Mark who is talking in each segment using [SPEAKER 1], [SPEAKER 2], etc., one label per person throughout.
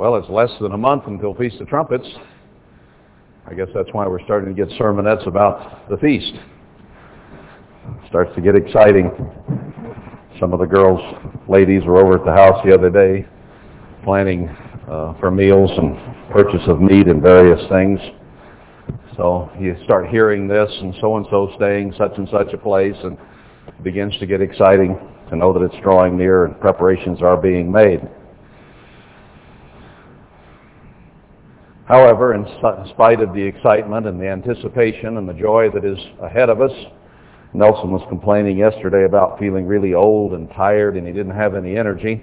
[SPEAKER 1] Well, it's less than a month until Feast of Trumpets. I guess that's why we're starting to get sermonettes about the feast. It starts to get exciting. Some of the girls, ladies, were over at the house the other day planning uh, for meals and purchase of meat and various things. So you start hearing this and so-and-so staying such and such a place and it begins to get exciting to know that it's drawing near and preparations are being made. However, in spite of the excitement and the anticipation and the joy that is ahead of us, Nelson was complaining yesterday about feeling really old and tired and he didn't have any energy.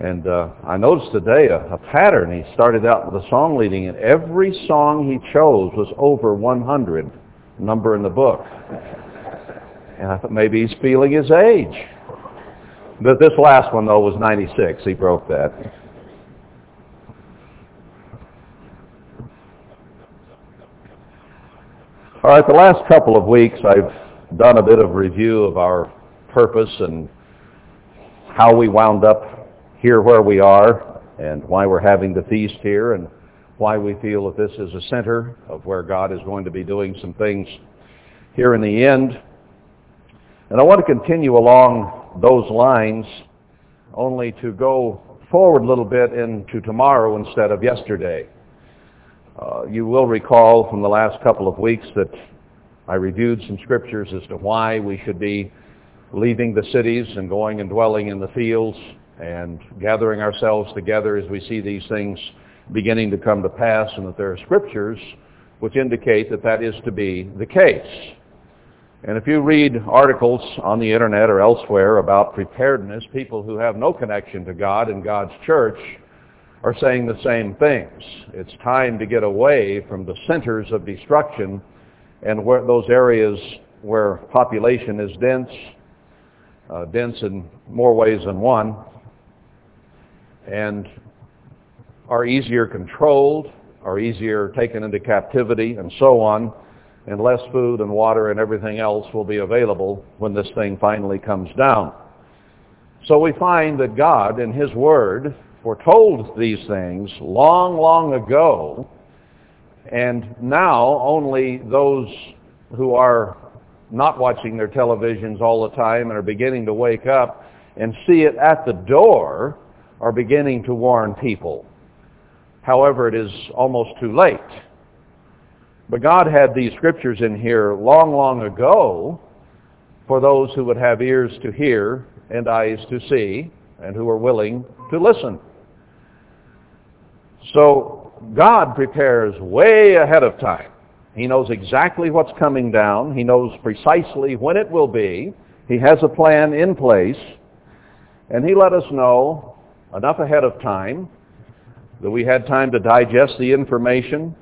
[SPEAKER 1] And uh, I noticed today a, a pattern. He started out with a song leading and every song he chose was over 100 number in the book. And I thought maybe he's feeling his age. But this last one, though, was 96. He broke that. All right, the last couple of weeks I've done a bit of review of our purpose and how we wound up here where we are and why we're having the feast here and why we feel that this is a center of where God is going to be doing some things here in the end. And I want to continue along those lines only to go forward a little bit into tomorrow instead of yesterday. Uh, you will recall from the last couple of weeks that I reviewed some scriptures as to why we should be leaving the cities and going and dwelling in the fields and gathering ourselves together as we see these things beginning to come to pass and that there are scriptures which indicate that that is to be the case. And if you read articles on the internet or elsewhere about preparedness, people who have no connection to God and God's church are saying the same things. It's time to get away from the centers of destruction and where those areas where population is dense, uh, dense in more ways than one, and are easier controlled, are easier taken into captivity, and so on, and less food and water and everything else will be available when this thing finally comes down. So we find that God in His Word foretold these things long, long ago, and now only those who are not watching their televisions all the time and are beginning to wake up and see it at the door are beginning to warn people. However, it is almost too late. But God had these scriptures in here long, long ago for those who would have ears to hear and eyes to see and who are willing to listen. So God prepares way ahead of time. He knows exactly what's coming down. He knows precisely when it will be. He has a plan in place. And he let us know enough ahead of time that we had time to digest the information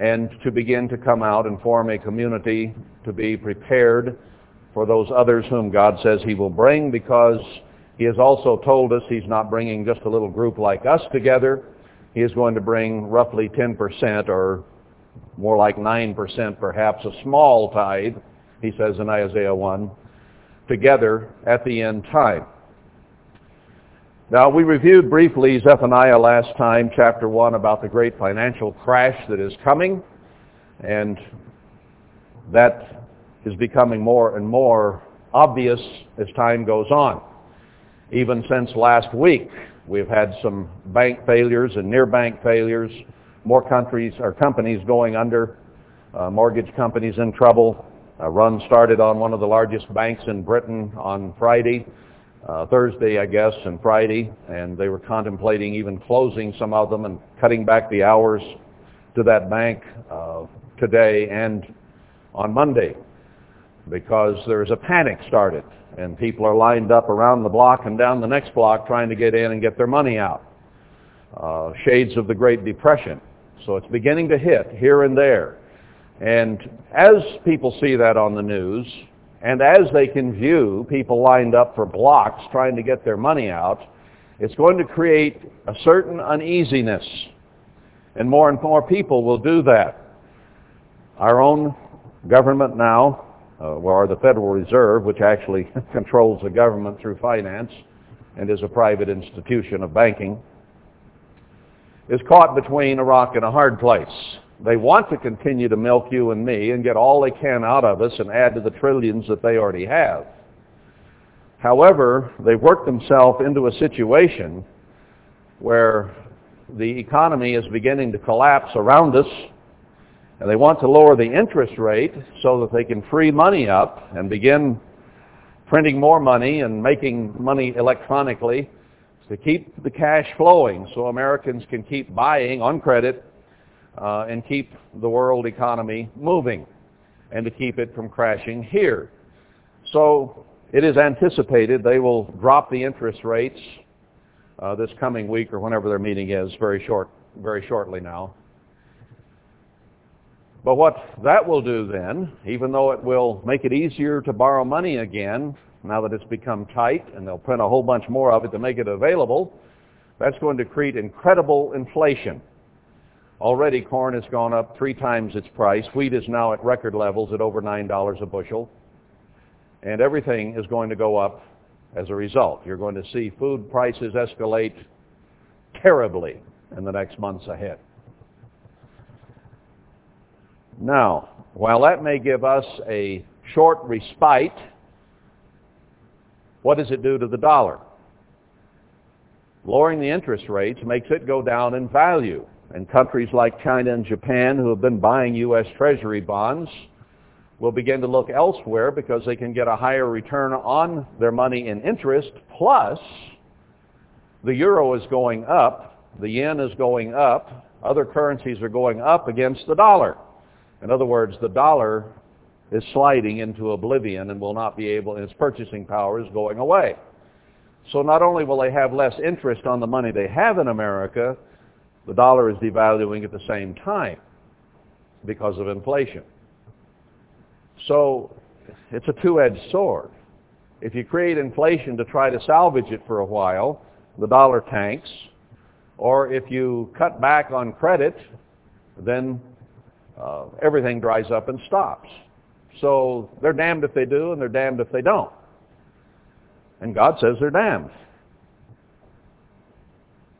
[SPEAKER 1] and to begin to come out and form a community to be prepared for those others whom God says he will bring because he has also told us he's not bringing just a little group like us together, he is going to bring roughly 10% or more like 9% perhaps, a small tithe, he says in Isaiah 1, together at the end time. Now, we reviewed briefly Zephaniah last time, chapter 1, about the great financial crash that is coming, and that is becoming more and more obvious as time goes on. Even since last week, We've had some bank failures and near bank failures, more countries or companies going under, uh, mortgage companies in trouble. A run started on one of the largest banks in Britain on Friday, uh, Thursday, I guess, and Friday, and they were contemplating even closing some of them and cutting back the hours to that bank uh, today and on Monday because there's a panic started and people are lined up around the block and down the next block trying to get in and get their money out. Uh, shades of the Great Depression. So it's beginning to hit here and there. And as people see that on the news, and as they can view people lined up for blocks trying to get their money out, it's going to create a certain uneasiness. And more and more people will do that. Our own government now uh, or the Federal Reserve, which actually controls the government through finance and is a private institution of banking, is caught between a rock and a hard place. They want to continue to milk you and me and get all they can out of us and add to the trillions that they already have. However, they've worked themselves into a situation where the economy is beginning to collapse around us and they want to lower the interest rate so that they can free money up and begin printing more money and making money electronically to keep the cash flowing so Americans can keep buying on credit uh, and keep the world economy moving and to keep it from crashing here. So it is anticipated they will drop the interest rates uh, this coming week or whenever their meeting is, very short, very shortly now. But what that will do then, even though it will make it easier to borrow money again, now that it's become tight, and they'll print a whole bunch more of it to make it available, that's going to create incredible inflation. Already corn has gone up three times its price. Wheat is now at record levels at over $9 a bushel. And everything is going to go up as a result. You're going to see food prices escalate terribly in the next months ahead. Now, while that may give us a short respite, what does it do to the dollar? Lowering the interest rates makes it go down in value. And countries like China and Japan who have been buying U.S. Treasury bonds will begin to look elsewhere because they can get a higher return on their money in interest. Plus, the euro is going up, the yen is going up, other currencies are going up against the dollar. In other words, the dollar is sliding into oblivion and will not be able, its purchasing power is going away. So not only will they have less interest on the money they have in America, the dollar is devaluing at the same time because of inflation. So it's a two-edged sword. If you create inflation to try to salvage it for a while, the dollar tanks. Or if you cut back on credit, then uh, everything dries up and stops. So they're damned if they do and they're damned if they don't. And God says they're damned.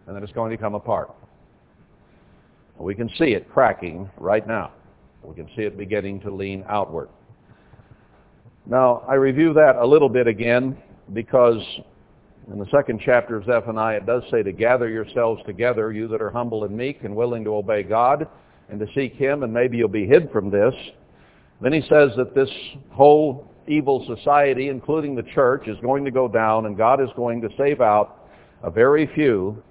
[SPEAKER 1] And then it's going to come apart. We can see it cracking right now. We can see it beginning to lean outward. Now, I review that a little bit again because in the second chapter of Zephaniah it does say to gather yourselves together, you that are humble and meek and willing to obey God and to seek him, and maybe you'll be hid from this. Then he says that this whole evil society, including the church, is going to go down, and God is going to save out a very few,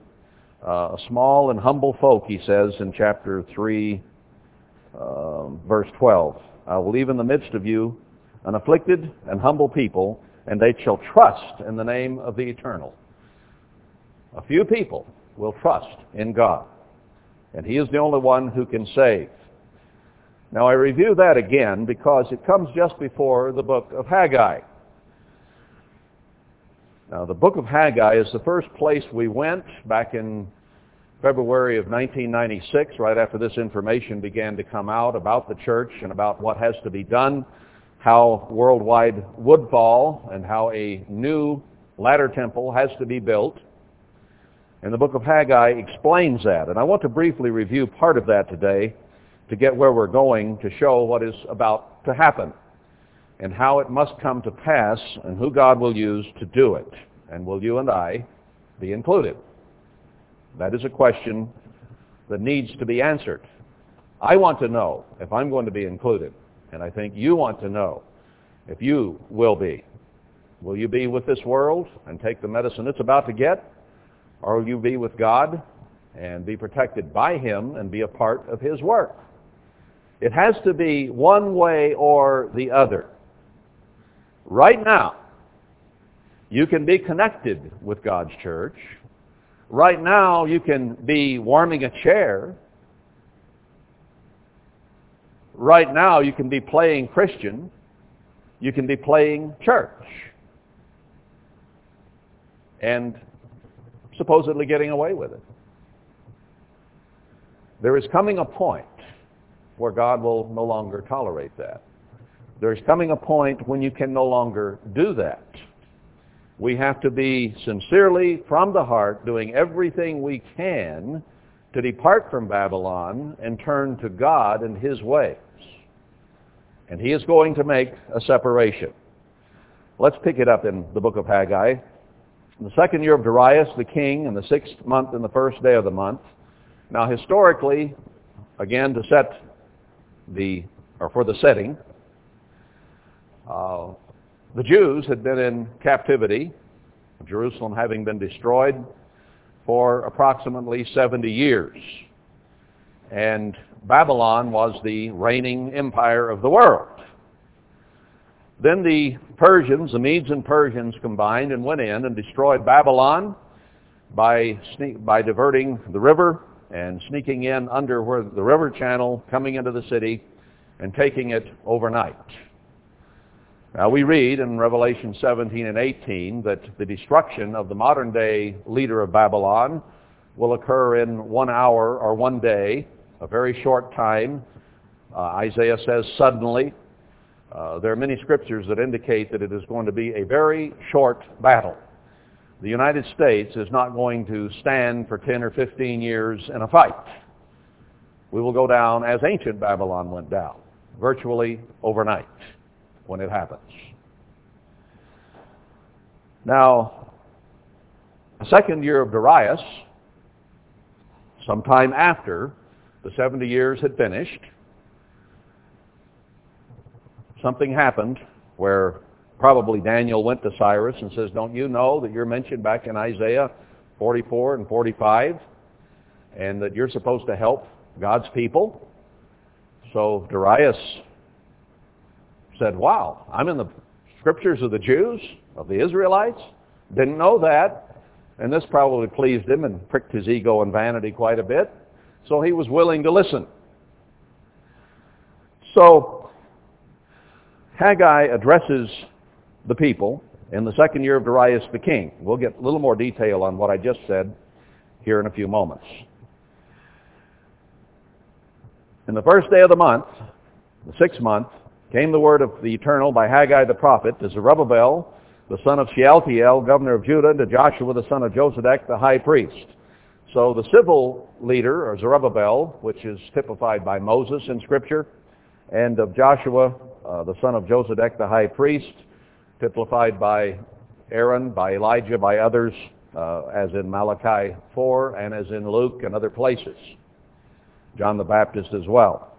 [SPEAKER 1] uh, small and humble folk, he says in chapter 3, uh, verse 12. I will leave in the midst of you an afflicted and humble people, and they shall trust in the name of the eternal. A few people will trust in God. And he is the only one who can save. Now I review that again because it comes just before the book of Haggai. Now the book of Haggai is the first place we went back in February of 1996, right after this information began to come out about the church and about what has to be done, how worldwide would fall, and how a new latter temple has to be built. And the book of Haggai explains that. And I want to briefly review part of that today to get where we're going to show what is about to happen and how it must come to pass and who God will use to do it. And will you and I be included? That is a question that needs to be answered. I want to know if I'm going to be included. And I think you want to know if you will be. Will you be with this world and take the medicine it's about to get? Or you be with God and be protected by him and be a part of his work? It has to be one way or the other. Right now, you can be connected with God's church. Right now, you can be warming a chair. Right now, you can be playing Christian. You can be playing church. And supposedly getting away with it. There is coming a point where God will no longer tolerate that. There is coming a point when you can no longer do that. We have to be sincerely, from the heart, doing everything we can to depart from Babylon and turn to God and his ways. And he is going to make a separation. Let's pick it up in the book of Haggai. In the second year of Darius the king, in the sixth month and the first day of the month. Now historically, again to set the, or for the setting, uh, the Jews had been in captivity, Jerusalem having been destroyed for approximately 70 years. And Babylon was the reigning empire of the world. Then the Persians, the Medes and Persians combined and went in and destroyed Babylon by, sneak, by diverting the river and sneaking in under where the river channel, coming into the city and taking it overnight. Now we read in Revelation 17 and 18 that the destruction of the modern day leader of Babylon will occur in one hour or one day, a very short time. Uh, Isaiah says suddenly. Uh, there are many scriptures that indicate that it is going to be a very short battle. The United States is not going to stand for 10 or 15 years in a fight. We will go down as ancient Babylon went down, virtually overnight when it happens. Now, the second year of Darius, sometime after the 70 years had finished, something happened where probably Daniel went to Cyrus and says, don't you know that you're mentioned back in Isaiah 44 and 45 and that you're supposed to help God's people? So Darius said, wow, I'm in the scriptures of the Jews, of the Israelites. Didn't know that. And this probably pleased him and pricked his ego and vanity quite a bit. So he was willing to listen. So Haggai addresses the people in the second year of Darius the king. We'll get a little more detail on what I just said here in a few moments. In the first day of the month, the sixth month, came the word of the Eternal by Haggai the prophet to Zerubbabel, the son of Shealtiel, governor of Judah, and to Joshua, the son of Josedek, the high priest. So the civil leader, or Zerubbabel, which is typified by Moses in Scripture, and of Joshua, uh, the son of Josedek, the high priest, typified by Aaron, by Elijah, by others, uh, as in Malachi 4 and as in Luke and other places. John the Baptist as well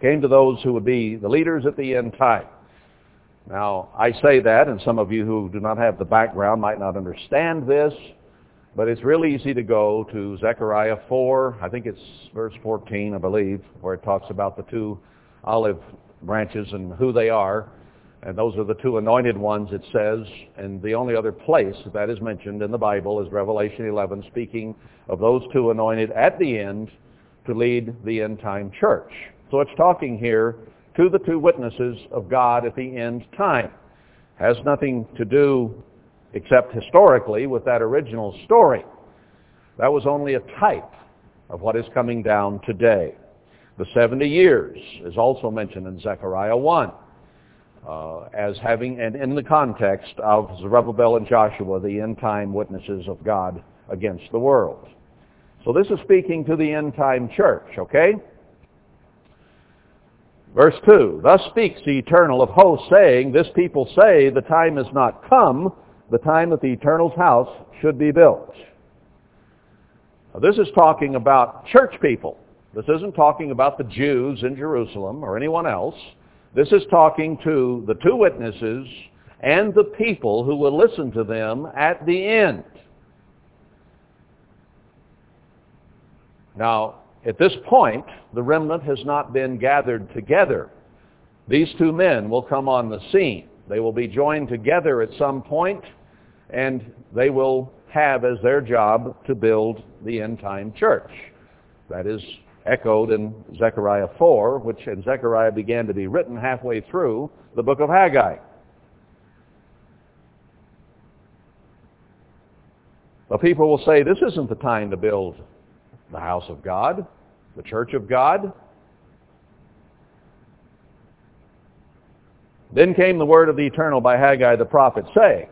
[SPEAKER 1] came to those who would be the leaders at the end time. Now, I say that, and some of you who do not have the background might not understand this, but it's really easy to go to Zechariah 4, I think it's verse 14, I believe, where it talks about the two olive branches and who they are. And those are the two anointed ones, it says. And the only other place that is mentioned in the Bible is Revelation 11, speaking of those two anointed at the end to lead the end time church. So it's talking here to the two witnesses of God at the end time. Has nothing to do, except historically, with that original story. That was only a type of what is coming down today. The 70 years is also mentioned in Zechariah 1 uh, as having, and in the context of Zerubbabel and Joshua, the end time witnesses of God against the world. So this is speaking to the end time church, okay? Verse 2, Thus speaks the Eternal of hosts, saying, This people say, the time is not come, the time that the Eternal's house should be built. Now, this is talking about church people. This isn't talking about the Jews in Jerusalem or anyone else. This is talking to the two witnesses and the people who will listen to them at the end. Now, at this point, the remnant has not been gathered together. These two men will come on the scene. They will be joined together at some point, and they will have as their job to build the end-time church. That is echoed in Zechariah 4, which in Zechariah began to be written halfway through the book of Haggai. The people will say, this isn't the time to build the house of God the church of God. Then came the word of the eternal by Haggai the prophet, saying,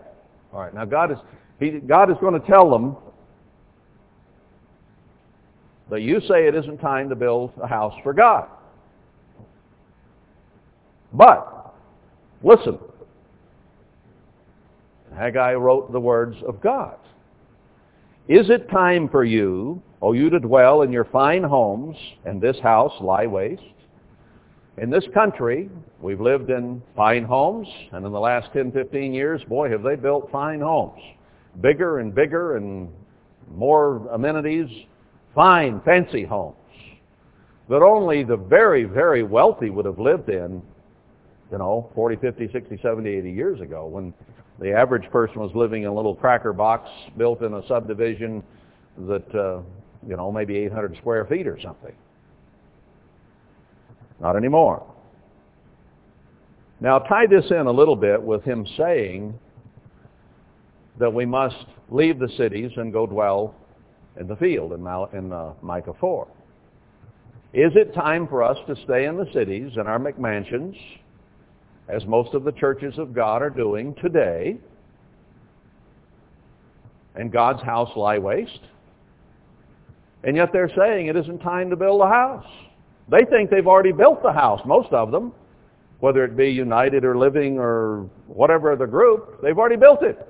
[SPEAKER 1] all right, now God is, he, God is going to tell them that you say it isn't time to build a house for God. But, listen. Haggai wrote the words of God. Is it time for you, O you to dwell in your fine homes, and this house lie waste? In this country, we've lived in fine homes, and in the last 10, 15 years, boy, have they built fine homes. Bigger and bigger and more amenities, fine, fancy homes that only the very, very wealthy would have lived in, you know, 40, 50, 60, 70, 80 years ago when the average person was living in a little cracker box built in a subdivision that, uh, you know, maybe 800 square feet or something. Not anymore. Now tie this in a little bit with him saying that we must leave the cities and go dwell in the field in, Mal- in uh, Micah 4. Is it time for us to stay in the cities in our McMansions, as most of the churches of God are doing today, and God's house lie waste? And yet they're saying it isn't time to build a house. They think they've already built the house, most of them, whether it be United or Living or whatever the group, they've already built it.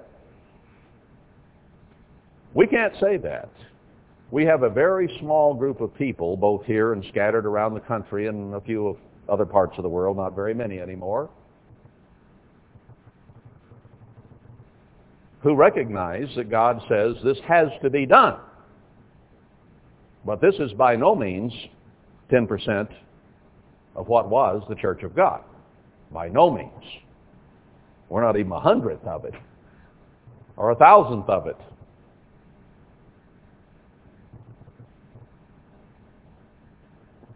[SPEAKER 1] We can't say that. We have a very small group of people, both here and scattered around the country and a few other parts of the world, not very many anymore, who recognize that God says this has to be done. But this is by no means 10% of what was the church of God. By no means. We're not even a hundredth of it or a thousandth of it.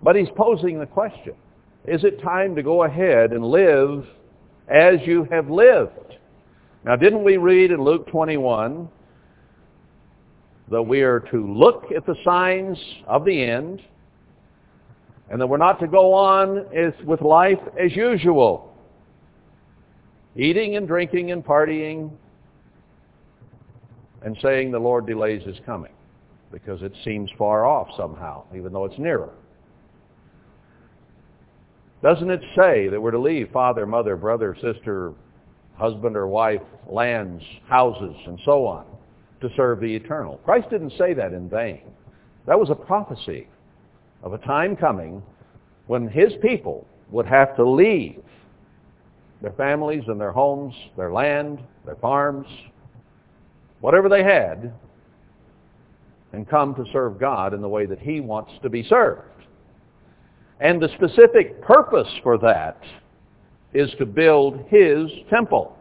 [SPEAKER 1] But he's posing the question, is it time to go ahead and live as you have lived? Now, didn't we read in Luke 21 that we are to look at the signs of the end and that we're not to go on with life as usual, eating and drinking and partying and saying the Lord delays his coming because it seems far off somehow, even though it's nearer. Doesn't it say that we're to leave father, mother, brother, sister, husband or wife, lands, houses, and so on to serve the eternal? Christ didn't say that in vain. That was a prophecy of a time coming when his people would have to leave their families and their homes, their land, their farms, whatever they had, and come to serve God in the way that he wants to be served. And the specific purpose for that is to build his temple.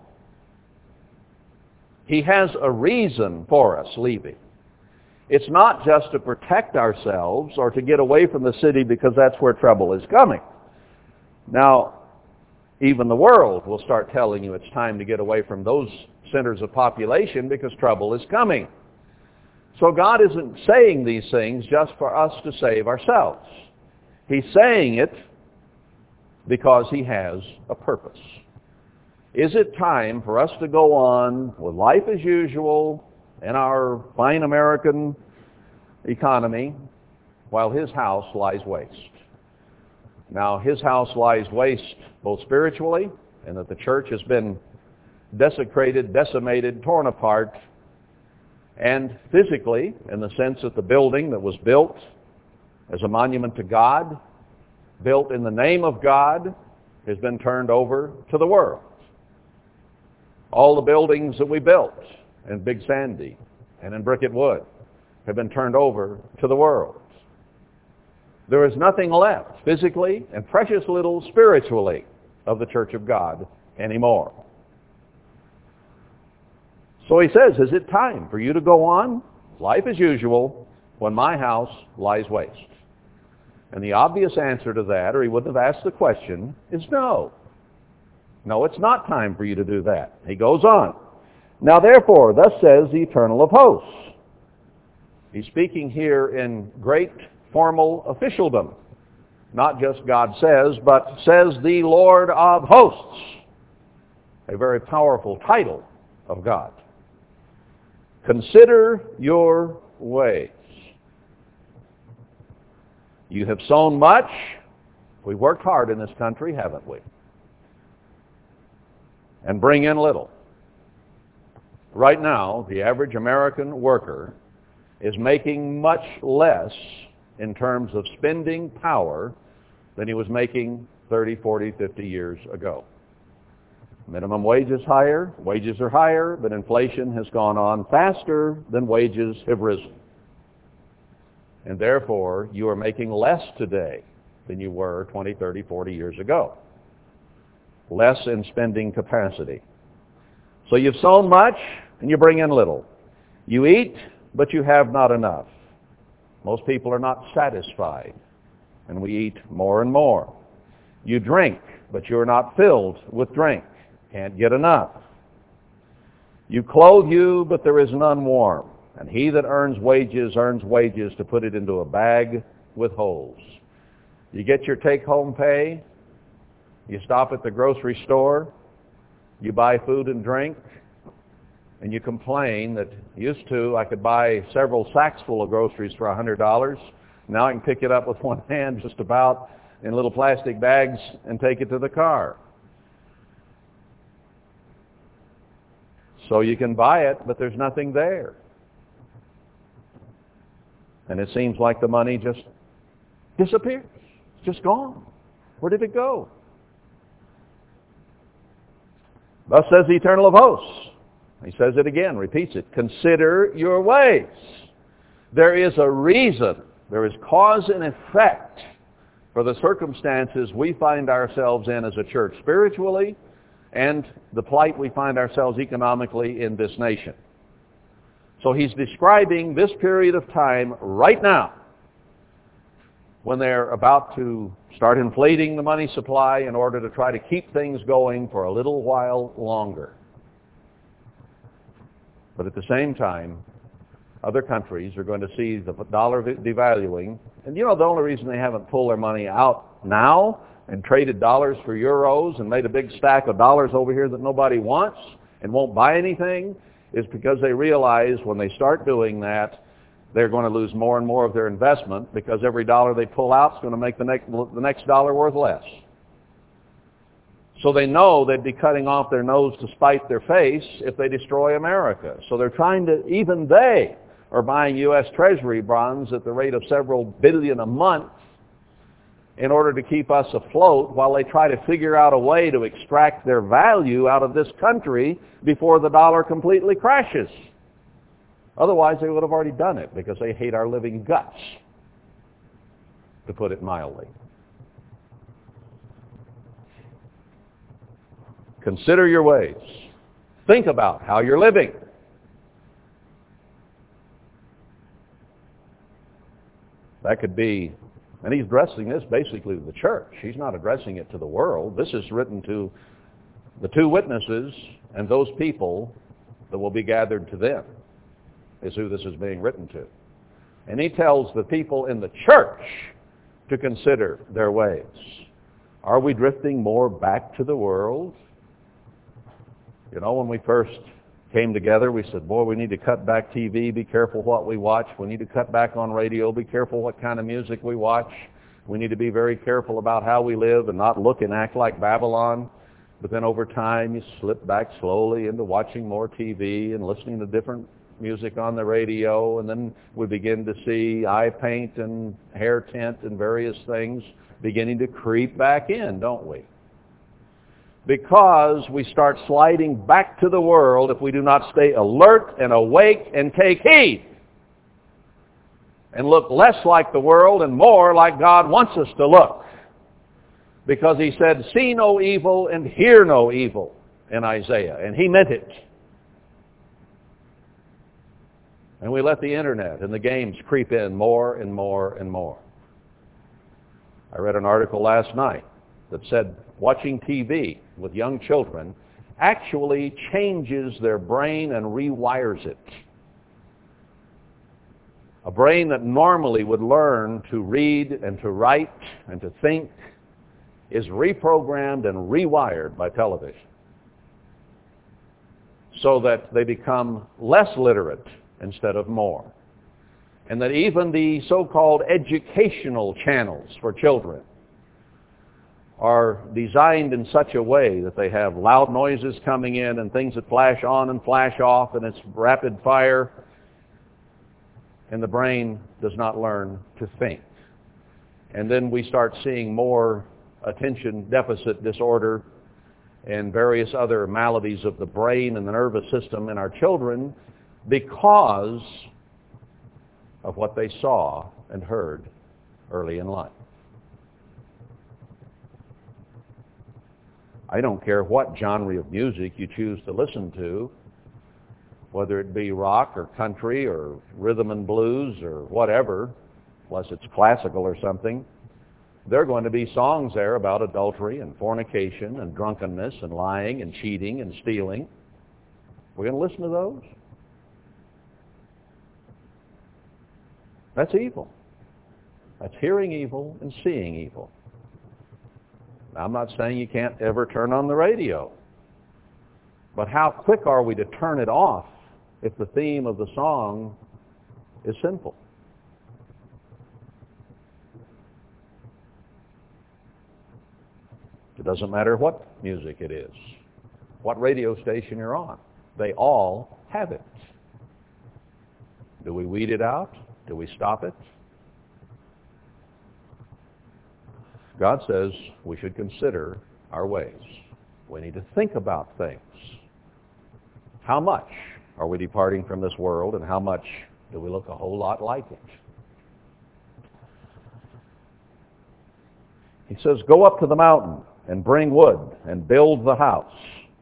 [SPEAKER 1] He has a reason for us leaving. It's not just to protect ourselves or to get away from the city because that's where trouble is coming. Now, even the world will start telling you it's time to get away from those centers of population because trouble is coming. So God isn't saying these things just for us to save ourselves. He's saying it because he has a purpose. Is it time for us to go on with life as usual in our fine American economy while his house lies waste? Now, his house lies waste both spiritually and that the church has been desecrated, decimated, torn apart, and physically in the sense that the building that was built as a monument to God, built in the name of God, has been turned over to the world. All the buildings that we built in Big Sandy and in Bricket Wood have been turned over to the world. There is nothing left physically and precious little spiritually of the church of God anymore. So he says, is it time for you to go on? Life as usual when my house lies waste. And the obvious answer to that, or he wouldn't have asked the question, is no. No, it's not time for you to do that. He goes on. Now therefore, thus says the Eternal of hosts. He's speaking here in great formal officialdom. Not just God says, but says the Lord of hosts. A very powerful title of God. Consider your ways. You have sown much. We worked hard in this country, haven't we? And bring in little. Right now, the average American worker is making much less in terms of spending power than he was making 30, 40, 50 years ago. Minimum wage is higher, wages are higher, but inflation has gone on faster than wages have risen. And therefore, you are making less today than you were 20, 30, 40 years ago. Less in spending capacity. So you've sown much, and you bring in little. You eat, but you have not enough. Most people are not satisfied, and we eat more and more. You drink, but you're not filled with drink. Can't get enough. You clothe you, but there is none warm. And he that earns wages earns wages to put it into a bag with holes. You get your take-home pay. You stop at the grocery store. You buy food and drink. And you complain that used to I could buy several sacks full of groceries for $100. Now I can pick it up with one hand just about in little plastic bags and take it to the car. So you can buy it, but there's nothing there. And it seems like the money just disappears. Just gone. Where did it go? Thus says the Eternal of Hosts. He says it again, repeats it. Consider your ways. There is a reason. There is cause and effect for the circumstances we find ourselves in as a church spiritually and the plight we find ourselves economically in this nation. So he's describing this period of time right now when they're about to start inflating the money supply in order to try to keep things going for a little while longer. But at the same time, other countries are going to see the dollar devaluing. And you know the only reason they haven't pulled their money out now and traded dollars for euros and made a big stack of dollars over here that nobody wants and won't buy anything is because they realize when they start doing that, they're going to lose more and more of their investment because every dollar they pull out is going to make the next, the next dollar worth less. So they know they'd be cutting off their nose to spite their face if they destroy America. So they're trying to, even they are buying U.S. Treasury bonds at the rate of several billion a month in order to keep us afloat while they try to figure out a way to extract their value out of this country before the dollar completely crashes. Otherwise, they would have already done it because they hate our living guts, to put it mildly. Consider your ways. Think about how you're living. That could be and he's addressing this basically to the church. He's not addressing it to the world. This is written to the two witnesses and those people that will be gathered to them is who this is being written to. And he tells the people in the church to consider their ways. Are we drifting more back to the world? You know, when we first came together, we said, boy, we need to cut back TV, be careful what we watch. We need to cut back on radio, be careful what kind of music we watch. We need to be very careful about how we live and not look and act like Babylon. But then over time, you slip back slowly into watching more TV and listening to different music on the radio. And then we begin to see eye paint and hair tint and various things beginning to creep back in, don't we? Because we start sliding back to the world if we do not stay alert and awake and take heed and look less like the world and more like God wants us to look. Because he said, see no evil and hear no evil in Isaiah. And he meant it. And we let the internet and the games creep in more and more and more. I read an article last night that said watching TV with young children actually changes their brain and rewires it. A brain that normally would learn to read and to write and to think is reprogrammed and rewired by television so that they become less literate instead of more. And that even the so-called educational channels for children are designed in such a way that they have loud noises coming in and things that flash on and flash off and it's rapid fire and the brain does not learn to think. And then we start seeing more attention deficit disorder and various other maladies of the brain and the nervous system in our children because of what they saw and heard early in life. I don't care what genre of music you choose to listen to, whether it be rock or country or rhythm and blues or whatever, unless it's classical or something, there are going to be songs there about adultery and fornication and drunkenness and lying and cheating and stealing. We're going to listen to those? That's evil. That's hearing evil and seeing evil. I'm not saying you can't ever turn on the radio. But how quick are we to turn it off if the theme of the song is sinful? It doesn't matter what music it is, what radio station you're on. They all have it. Do we weed it out? Do we stop it? God says we should consider our ways. We need to think about things. How much are we departing from this world and how much do we look a whole lot like it? He says, go up to the mountain and bring wood and build the house,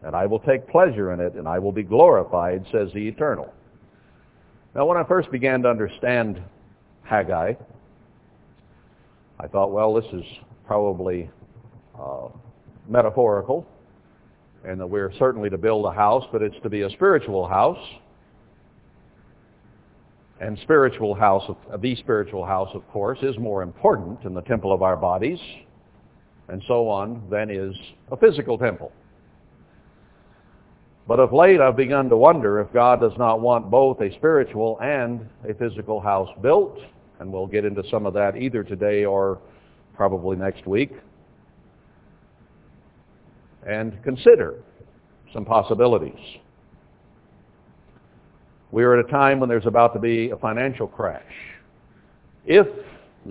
[SPEAKER 1] and I will take pleasure in it, and I will be glorified, says the Eternal. Now, when I first began to understand Haggai, I thought, well, this is probably uh, metaphorical, and that we're certainly to build a house, but it's to be a spiritual house. And spiritual house, of, the spiritual house, of course, is more important in the temple of our bodies and so on than is a physical temple. But of late I've begun to wonder if God does not want both a spiritual and a physical house built, and we'll get into some of that either today or probably next week, and consider some possibilities. We are at a time when there's about to be a financial crash. If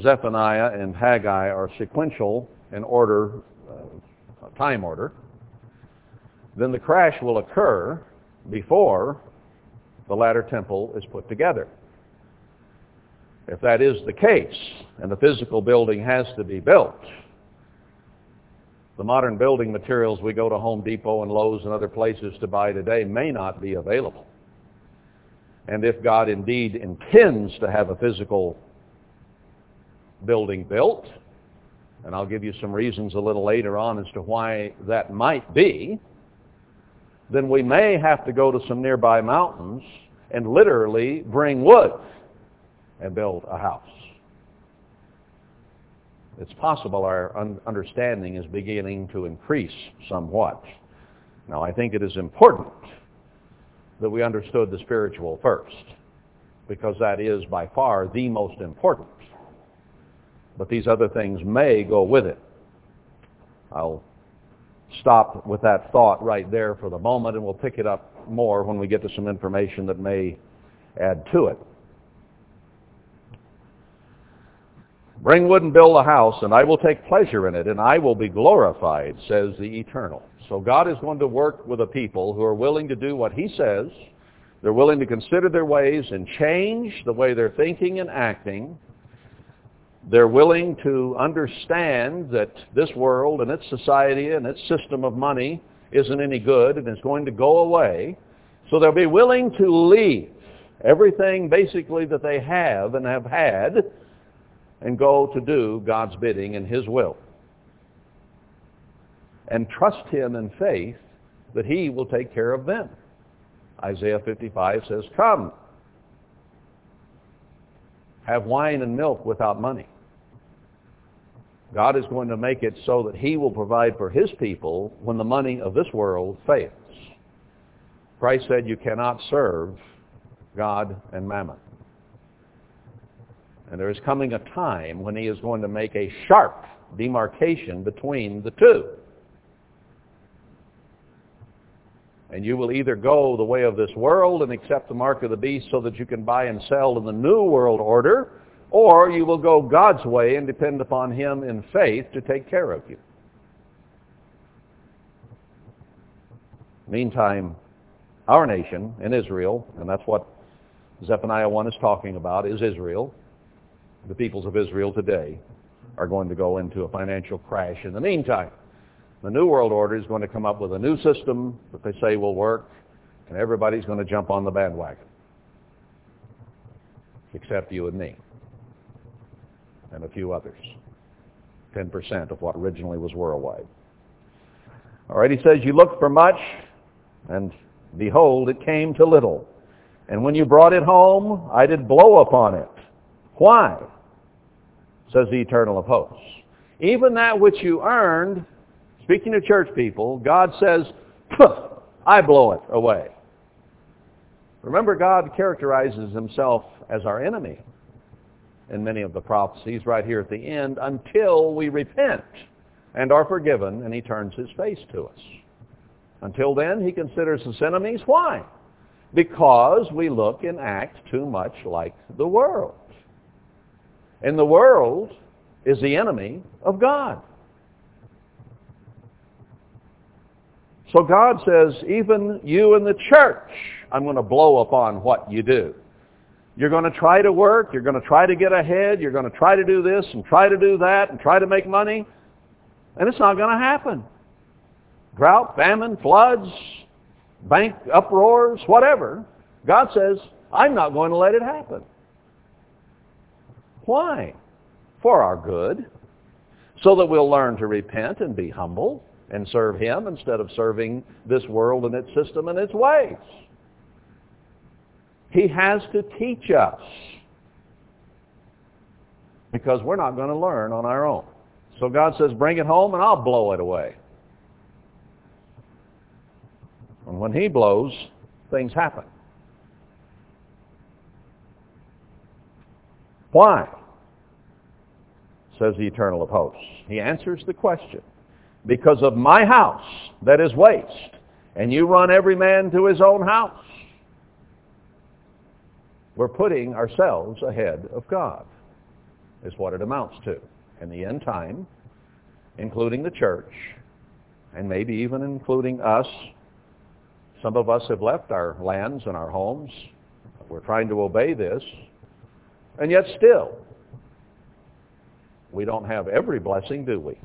[SPEAKER 1] Zephaniah and Haggai are sequential in order, uh, time order, then the crash will occur before the latter temple is put together. If that is the case, and the physical building has to be built, the modern building materials we go to Home Depot and Lowe's and other places to buy today may not be available. And if God indeed intends to have a physical building built, and I'll give you some reasons a little later on as to why that might be, then we may have to go to some nearby mountains and literally bring wood and build a house. It's possible our un- understanding is beginning to increase somewhat. Now, I think it is important that we understood the spiritual first, because that is by far the most important. But these other things may go with it. I'll stop with that thought right there for the moment, and we'll pick it up more when we get to some information that may add to it. Bring wood and build a house, and I will take pleasure in it, and I will be glorified, says the Eternal. So God is going to work with a people who are willing to do what he says. They're willing to consider their ways and change the way they're thinking and acting. They're willing to understand that this world and its society and its system of money isn't any good and is going to go away. So they'll be willing to leave everything basically that they have and have had and go to do God's bidding and his will. And trust him in faith that he will take care of them. Isaiah 55 says, Come, have wine and milk without money. God is going to make it so that he will provide for his people when the money of this world fails. Christ said you cannot serve God and mammon. And there is coming a time when he is going to make a sharp demarcation between the two. And you will either go the way of this world and accept the mark of the beast so that you can buy and sell in the new world order, or you will go God's way and depend upon him in faith to take care of you. Meantime, our nation in Israel, and that's what Zephaniah 1 is talking about, is Israel. The peoples of Israel today are going to go into a financial crash in the meantime. The New World Order is going to come up with a new system that they say will work, and everybody's going to jump on the bandwagon, except you and me, and a few others. 10% of what originally was worldwide. All right, he says, you looked for much, and behold, it came to little. And when you brought it home, I did blow upon it. Why? Says the eternal of hosts. Even that which you earned, speaking to church people, God says, I blow it away. Remember, God characterizes himself as our enemy in many of the prophecies right here at the end until we repent and are forgiven and he turns his face to us. Until then, he considers us enemies. Why? Because we look and act too much like the world. And the world is the enemy of God. So God says, even you in the church, I'm going to blow upon what you do. You're going to try to work. You're going to try to get ahead. You're going to try to do this and try to do that and try to make money. And it's not going to happen. Drought, famine, floods, bank uproars, whatever. God says, I'm not going to let it happen. Why? For our good. So that we'll learn to repent and be humble and serve Him instead of serving this world and its system and its ways. He has to teach us because we're not going to learn on our own. So God says, bring it home and I'll blow it away. And when he blows, things happen. Why? Says the Eternal of Hosts. He answers the question. Because of my house that is waste, and you run every man to his own house. We're putting ourselves ahead of God, is what it amounts to in the end time, including the church, and maybe even including us. Some of us have left our lands and our homes. We're trying to obey this. And yet still, we don't have every blessing, do we?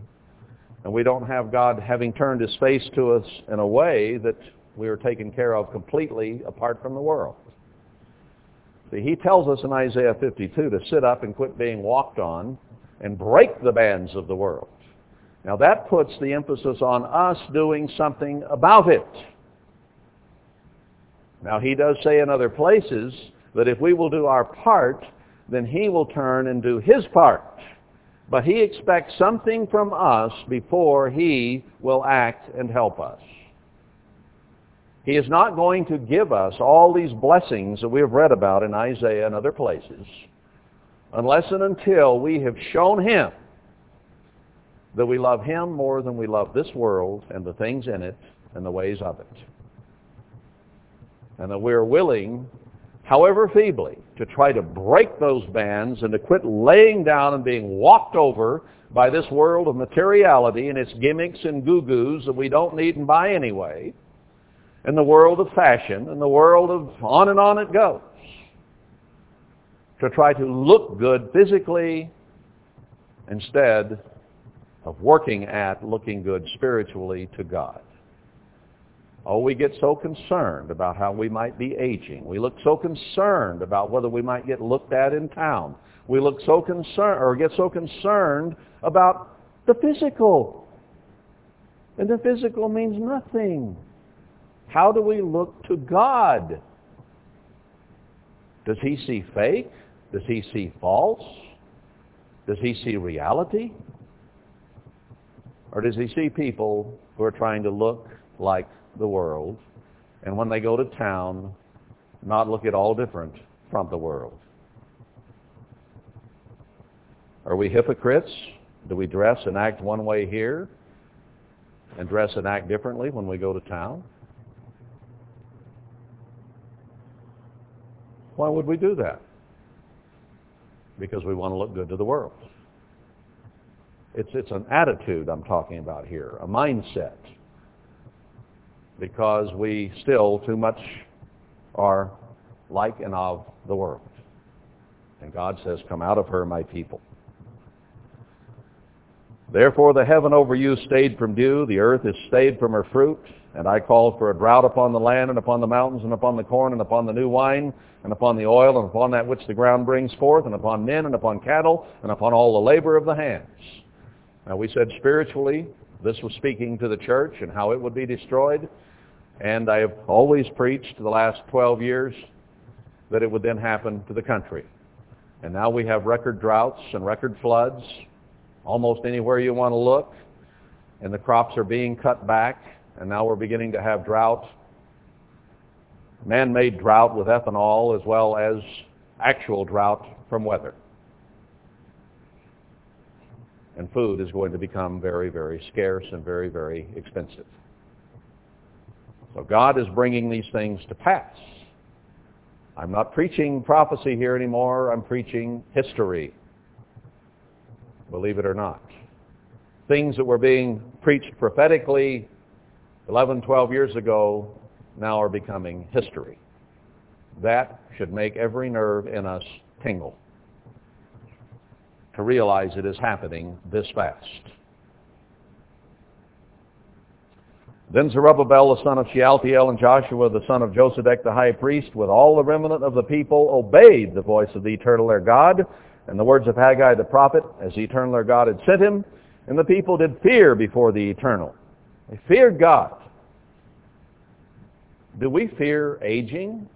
[SPEAKER 1] And we don't have God having turned his face to us in a way that we are taken care of completely apart from the world. See, he tells us in Isaiah 52 to sit up and quit being walked on and break the bands of the world. Now that puts the emphasis on us doing something about it. Now he does say in other places that if we will do our part, then he will turn and do his part. But he expects something from us before he will act and help us. He is not going to give us all these blessings that we have read about in Isaiah and other places unless and until we have shown him that we love him more than we love this world and the things in it and the ways of it. And that we're willing, however feebly, to try to break those bands and to quit laying down and being walked over by this world of materiality and its gimmicks and goo-goos that we don't need and buy anyway, and the world of fashion and the world of on and on it goes to try to look good physically instead of working at looking good spiritually to God. Oh, we get so concerned about how we might be aging. We look so concerned about whether we might get looked at in town. We look so concerned or get so concerned about the physical. And the physical means nothing. How do we look to God? Does he see fake? Does he see false? Does he see reality? Or does he see people who are trying to look like the world and when they go to town, not look at all different from the world? Are we hypocrites? Do we dress and act one way here and dress and act differently when we go to town? Why would we do that? Because we want to look good to the world. It's, it's an attitude I'm talking about here, a mindset. Because we still too much are like and of the world. And God says, come out of her, my people. Therefore the heaven over you stayed from dew, the earth is stayed from her fruit, and I called for a drought upon the land, and upon the mountains, and upon the corn, and upon the new wine, and upon the oil, and upon that which the ground brings forth, and upon men, and upon cattle, and upon all the labor of the hands. Now we said spiritually, this was speaking to the church and how it would be destroyed. And I have always preached the last 12 years that it would then happen to the country. And now we have record droughts and record floods almost anywhere you want to look. And the crops are being cut back. And now we're beginning to have drought, man-made drought with ethanol as well as actual drought from weather. And food is going to become very, very scarce and very, very expensive. So God is bringing these things to pass. I'm not preaching prophecy here anymore. I'm preaching history. Believe it or not. Things that were being preached prophetically 11, 12 years ago now are becoming history. That should make every nerve in us tingle to realize it is happening this fast. Then Zerubbabel the son of Shealtiel and Joshua the son of Josedech the high priest with all the remnant of the people obeyed the voice of the eternal their God and the words of Haggai the prophet as the eternal their God had sent him. And the people did fear before the eternal. They feared God. Do we fear aging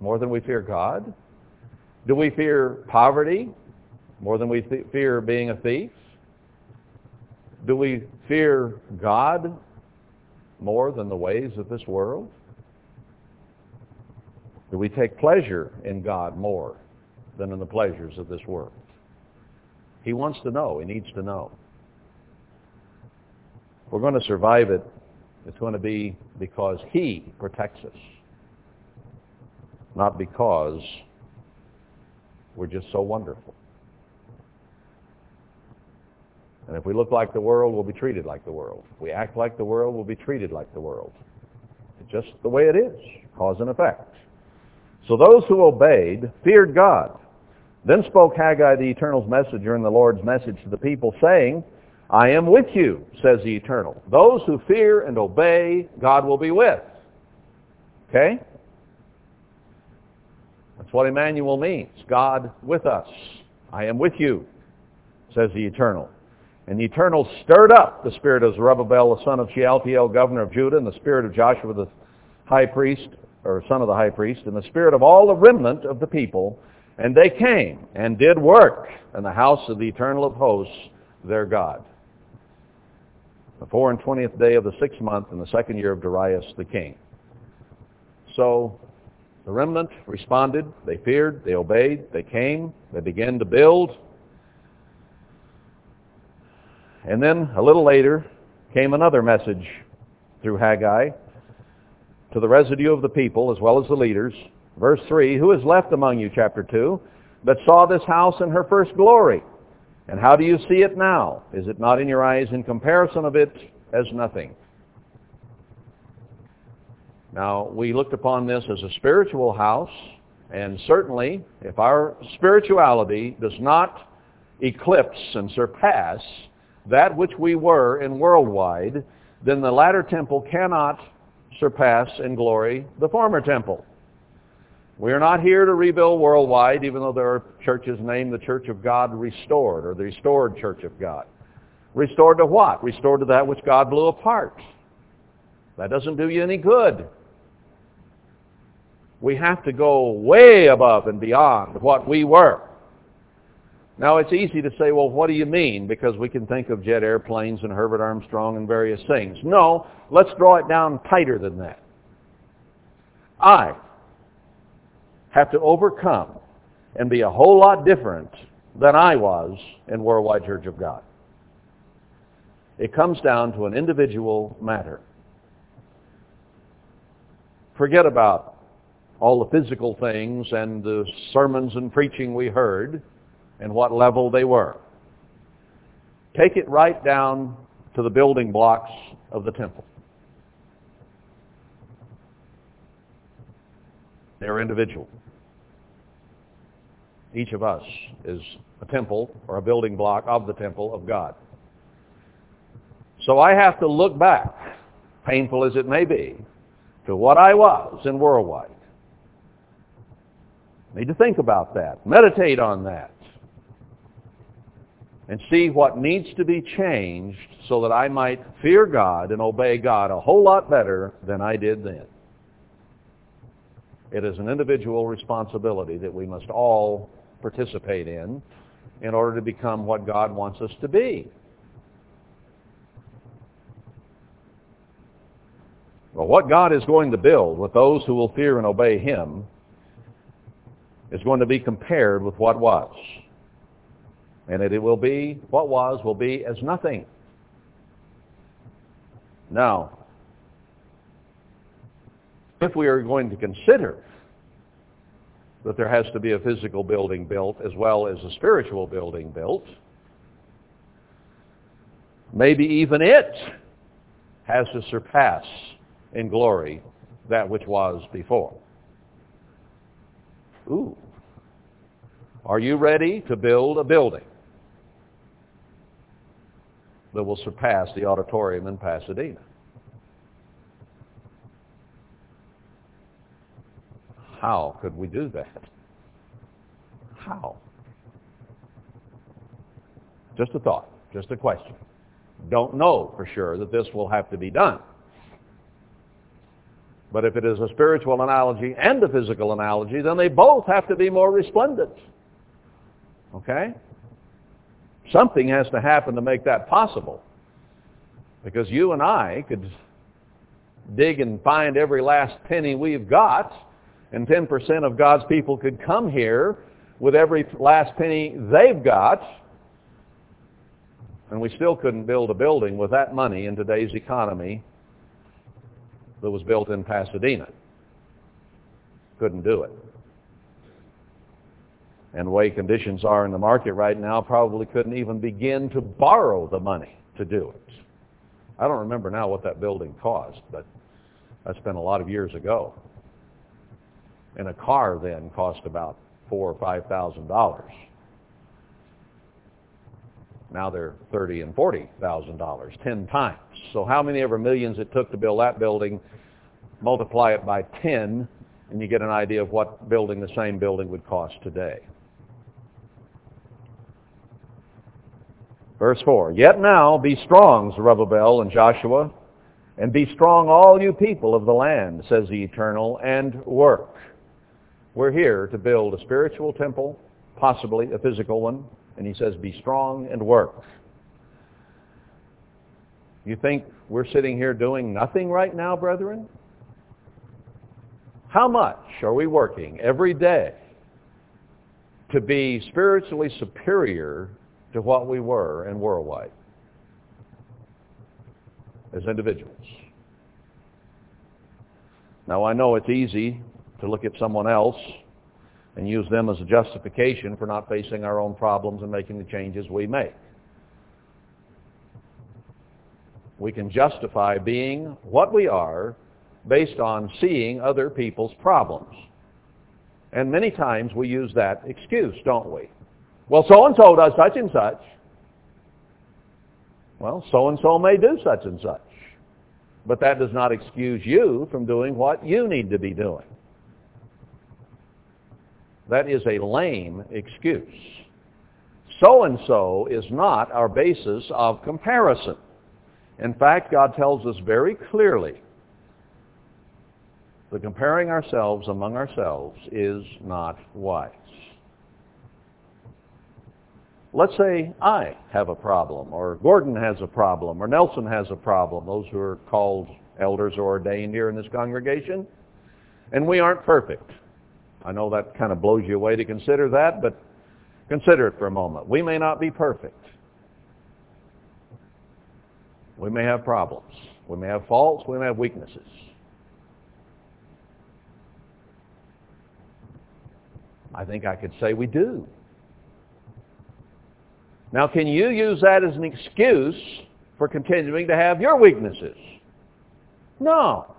[SPEAKER 1] more than we fear God? Do we fear poverty more than we th- fear being a thief? Do we fear God more than the ways of this world? Do we take pleasure in God more than in the pleasures of this world? He wants to know. He needs to know. We're going to survive it, it's going to be because he protects us, not because we're just so wonderful. And if we look like the world, we'll be treated like the world. If we act like the world, we'll be treated like the world. It's just the way it is, cause and effect. So those who obeyed feared God. Then spoke Haggai the Eternal's messenger and the Lord's message to the people, saying, I am with you, says the Eternal. Those who fear and obey, God will be with. Okay? That's what Emmanuel means. God with us. I am with you, says the Eternal. And the Eternal stirred up the spirit of Zerubbabel, the son of Shealtiel, governor of Judah, and the spirit of Joshua, the high priest, or son of the high priest, and the spirit of all the remnant of the people. And they came and did work in the house of the Eternal of hosts, their God. The four and twentieth day of the sixth month in the second year of Darius the king. So the remnant responded. They feared. They obeyed. They came. They began to build. And then a little later came another message through Haggai to the residue of the people as well as the leaders. Verse 3, Who is left among you, chapter 2, that saw this house in her first glory? And how do you see it now? Is it not in your eyes in comparison of it as nothing? Now, we looked upon this as a spiritual house, and certainly if our spirituality does not eclipse and surpass that which we were in worldwide, then the latter temple cannot surpass in glory the former temple. We are not here to rebuild worldwide, even though there are churches named the Church of God Restored, or the Restored Church of God. Restored to what? Restored to that which God blew apart. That doesn't do you any good. We have to go way above and beyond what we were. Now, it's easy to say, well, what do you mean? Because we can think of jet airplanes and Herbert Armstrong and various things. No, let's draw it down tighter than that. I have to overcome and be a whole lot different than I was in Worldwide Church of God. It comes down to an individual matter. Forget about all the physical things and the sermons and preaching we heard and what level they were. Take it right down to the building blocks of the temple. They're individual. Each of us is a temple or a building block of the temple of God. So I have to look back, painful as it may be, to what I was in worldwide. Need to think about that. Meditate on that. And see what needs to be changed so that I might fear God and obey God a whole lot better than I did then. It is an individual responsibility that we must all participate in in order to become what God wants us to be. Well, what God is going to build with those who will fear and obey Him is going to be compared with what was. And it will be, what was will be as nothing. Now, if we are going to consider that there has to be a physical building built as well as a spiritual building built, maybe even it has to surpass in glory that which was before. Ooh. Are you ready to build a building that will surpass the auditorium in Pasadena? How could we do that? How? Just a thought, just a question. Don't know for sure that this will have to be done. But if it is a spiritual analogy and a physical analogy, then they both have to be more resplendent. Okay? Something has to happen to make that possible. Because you and I could dig and find every last penny we've got and 10% of God's people could come here with every last penny they've got, and we still couldn't build a building with that money in today's economy that was built in Pasadena. Couldn't do it. And the way conditions are in the market right now, probably couldn't even begin to borrow the money to do it. I don't remember now what that building cost, but that's been a lot of years ago. And a car then cost about four or five thousand dollars. Now they're thirty and forty thousand dollars, ten times. So how many ever millions it took to build that building, multiply it by ten, and you get an idea of what building the same building would cost today. Verse 4, Yet now be strong, Zerubbabel and Joshua, and be strong all you people of the land, says the Eternal, and work. We're here to build a spiritual temple, possibly a physical one, and he says, be strong and work. You think we're sitting here doing nothing right now, brethren? How much are we working every day to be spiritually superior to what we were and were worldwide as individuals? Now I know it's easy to look at someone else and use them as a justification for not facing our own problems and making the changes we make. We can justify being what we are based on seeing other people's problems. And many times we use that excuse, don't we? Well, so-and-so does such and such. Well, so-and-so may do such and such. But that does not excuse you from doing what you need to be doing. That is a lame excuse. So-and-so is not our basis of comparison. In fact, God tells us very clearly that comparing ourselves among ourselves is not wise. Let's say I have a problem, or Gordon has a problem, or Nelson has a problem, those who are called elders or ordained here in this congregation, and we aren't perfect. I know that kind of blows you away to consider that, but Consider it for a moment. We may not be perfect. We may have problems. We may have faults. We may have weaknesses. I think I could say we do. Now, can you use that as an excuse for continuing to have your weaknesses? No.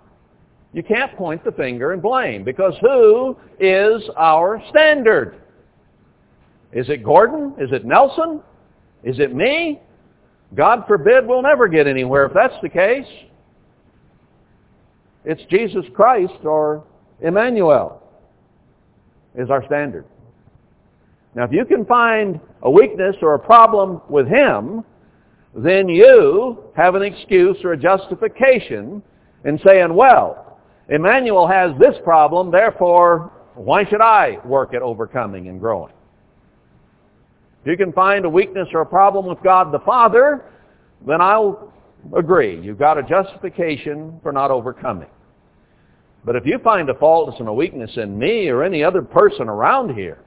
[SPEAKER 1] You can't point the finger and blame because who is our standard? Is it Gordon? Is it Nelson? Is it me? God forbid we'll never get anywhere if that's the case. It's Jesus Christ or Emmanuel is our standard. Now, if you can find a weakness or a problem with him, then you have an excuse or a justification in saying, well, Emmanuel has this problem, therefore, why should I work at overcoming and growing? If you can find a weakness or a problem with God the Father, then I'll agree. You've got a justification for not overcoming. But if you find a fault and a weakness in me or any other person around here,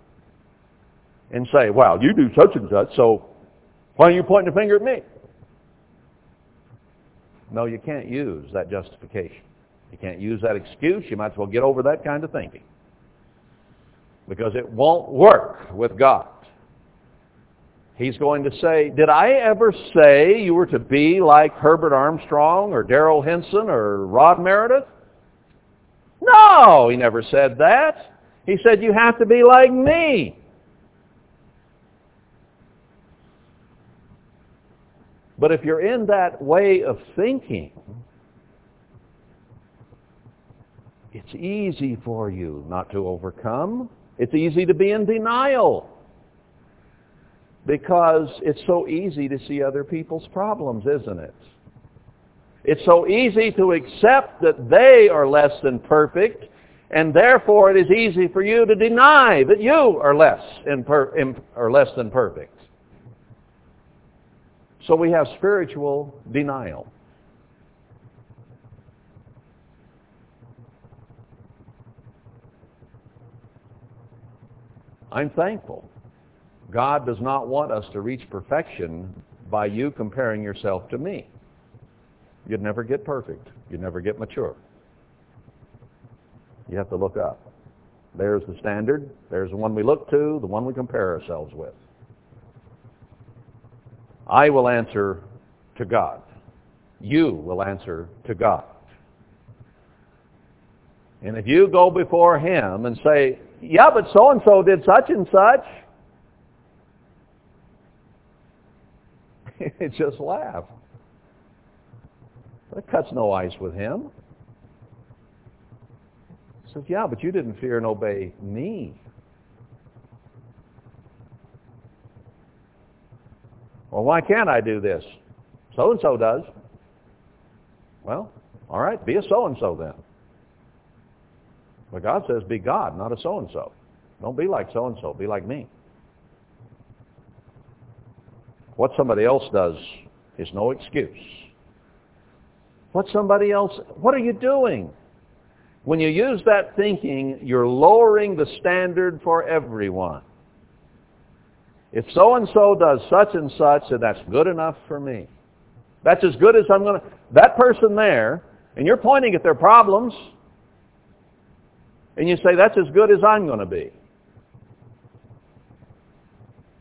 [SPEAKER 1] and say, wow, you do such and such, so why are you pointing the finger at me? No, you can't use that justification. You can't use that excuse. You might as well get over that kind of thinking. Because it won't work with God. He's going to say, did I ever say you were to be like Herbert Armstrong or Darryl Henson or Rod Meredith? No, he never said that. He said you have to be like me. But if you're in that way of thinking, it's easy for you not to overcome. It's easy to be in denial because it's so easy to see other people's problems, isn't it? It's so easy to accept that they are less than perfect, and therefore it is easy for you to deny that you are less, imper- or less than perfect. So we have spiritual denial. I'm thankful. God does not want us to reach perfection by you comparing yourself to me. You'd never get perfect. You'd never get mature. You have to look up. There's the standard. There's the one we look to, the one we compare ourselves with. I will answer to God. You will answer to God. And if you go before him and say, yeah, but so-and-so did such and such, just laugh. That cuts no ice with him. He says, yeah, but you didn't fear and obey me. Well, why can't I do this? So-and-so does. Well, all right, be a so-and-so then. But God says be God, not a so-and-so. Don't be like so-and-so. Be like me. What somebody else does is no excuse. What somebody else, what are you doing? When you use that thinking, you're lowering the standard for everyone. If so-and-so does such and such, then that's good enough for me. That's as good as I'm going to... That person there, and you're pointing at their problems, and you say, that's as good as I'm going to be. Is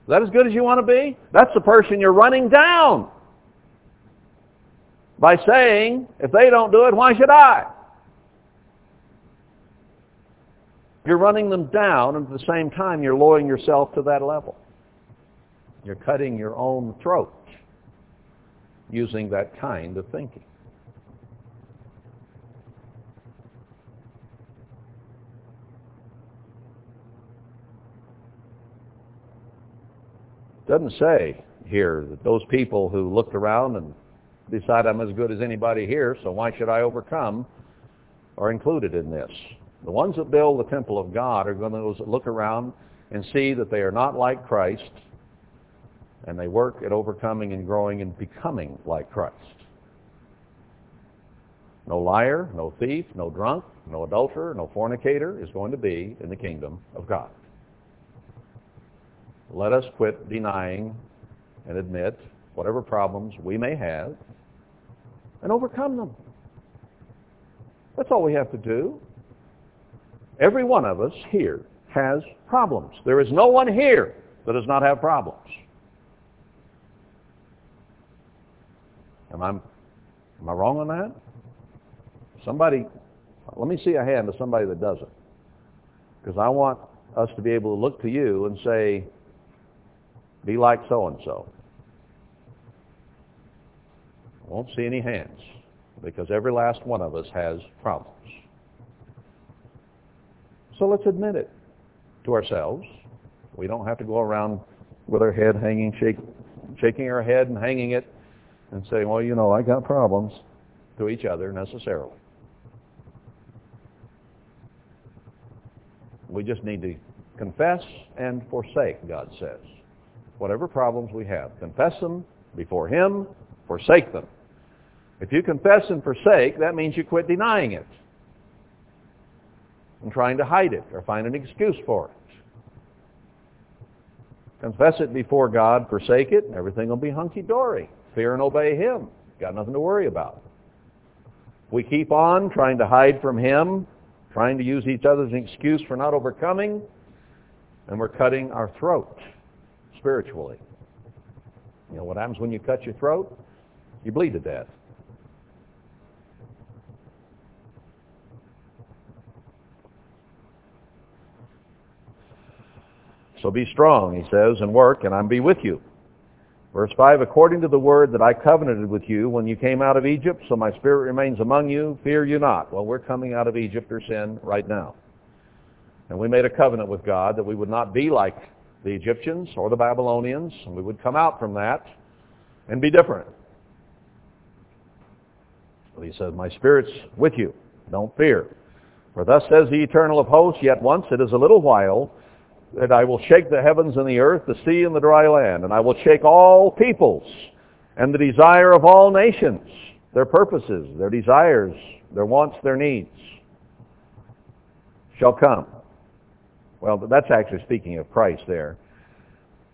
[SPEAKER 1] that as good as you want to be? That's the person you're running down by saying, if they don't do it, why should I? You're running them down, and at the same time, you're lowering yourself to that level. You're cutting your own throat using that kind of thinking. doesn't say here that those people who looked around and decide I'm as good as anybody here, so why should I overcome, are included in this. The ones that build the temple of God are going to look around and see that they are not like Christ, and they work at overcoming and growing and becoming like Christ. No liar, no thief, no drunk, no adulterer, no fornicator is going to be in the kingdom of God. let us quit denying and admit whatever problems we may have and overcome them. That's all we have to do. Every one of us here has problems. There is no one here that does not have problems. Am I, am I wrong on that? Somebody, let me see a hand of somebody that doesn't. Because I want us to be able to look to you and say, be like so-and-so. I won't see any hands because every last one of us has problems. So let's admit it to ourselves. We don't have to go around with our head hanging, shake, shaking our head and hanging it and say, well, you know, I got problems to each other necessarily. We just need to confess and forsake, God says. Whatever problems we have, confess them before Him, forsake them. If you confess and forsake, that means you quit denying it and trying to hide it or find an excuse for it. Confess it before God, forsake it, and everything will be hunky-dory. Fear and obey Him. Got nothing to worry about. We keep on trying to hide from Him, trying to use each other as an excuse for not overcoming, and we're cutting our throat spiritually. You know what happens when you cut your throat? You bleed to death. So be strong, he says, and work, and I'll be with you. Verse 5, according to the word that I covenanted with you when you came out of Egypt, so my spirit remains among you, fear you not. Well, we're coming out of Egypt or sin right now. And we made a covenant with God that we would not be like the Egyptians or the Babylonians, and we would come out from that and be different. But he says, my spirit's with you. Don't fear. For thus says the eternal of hosts, yet once it is a little while, that I will shake the heavens and the earth, the sea and the dry land, and I will shake all peoples and the desire of all nations, their purposes, their desires, their wants, their needs shall come. Well, that's actually speaking of Christ there.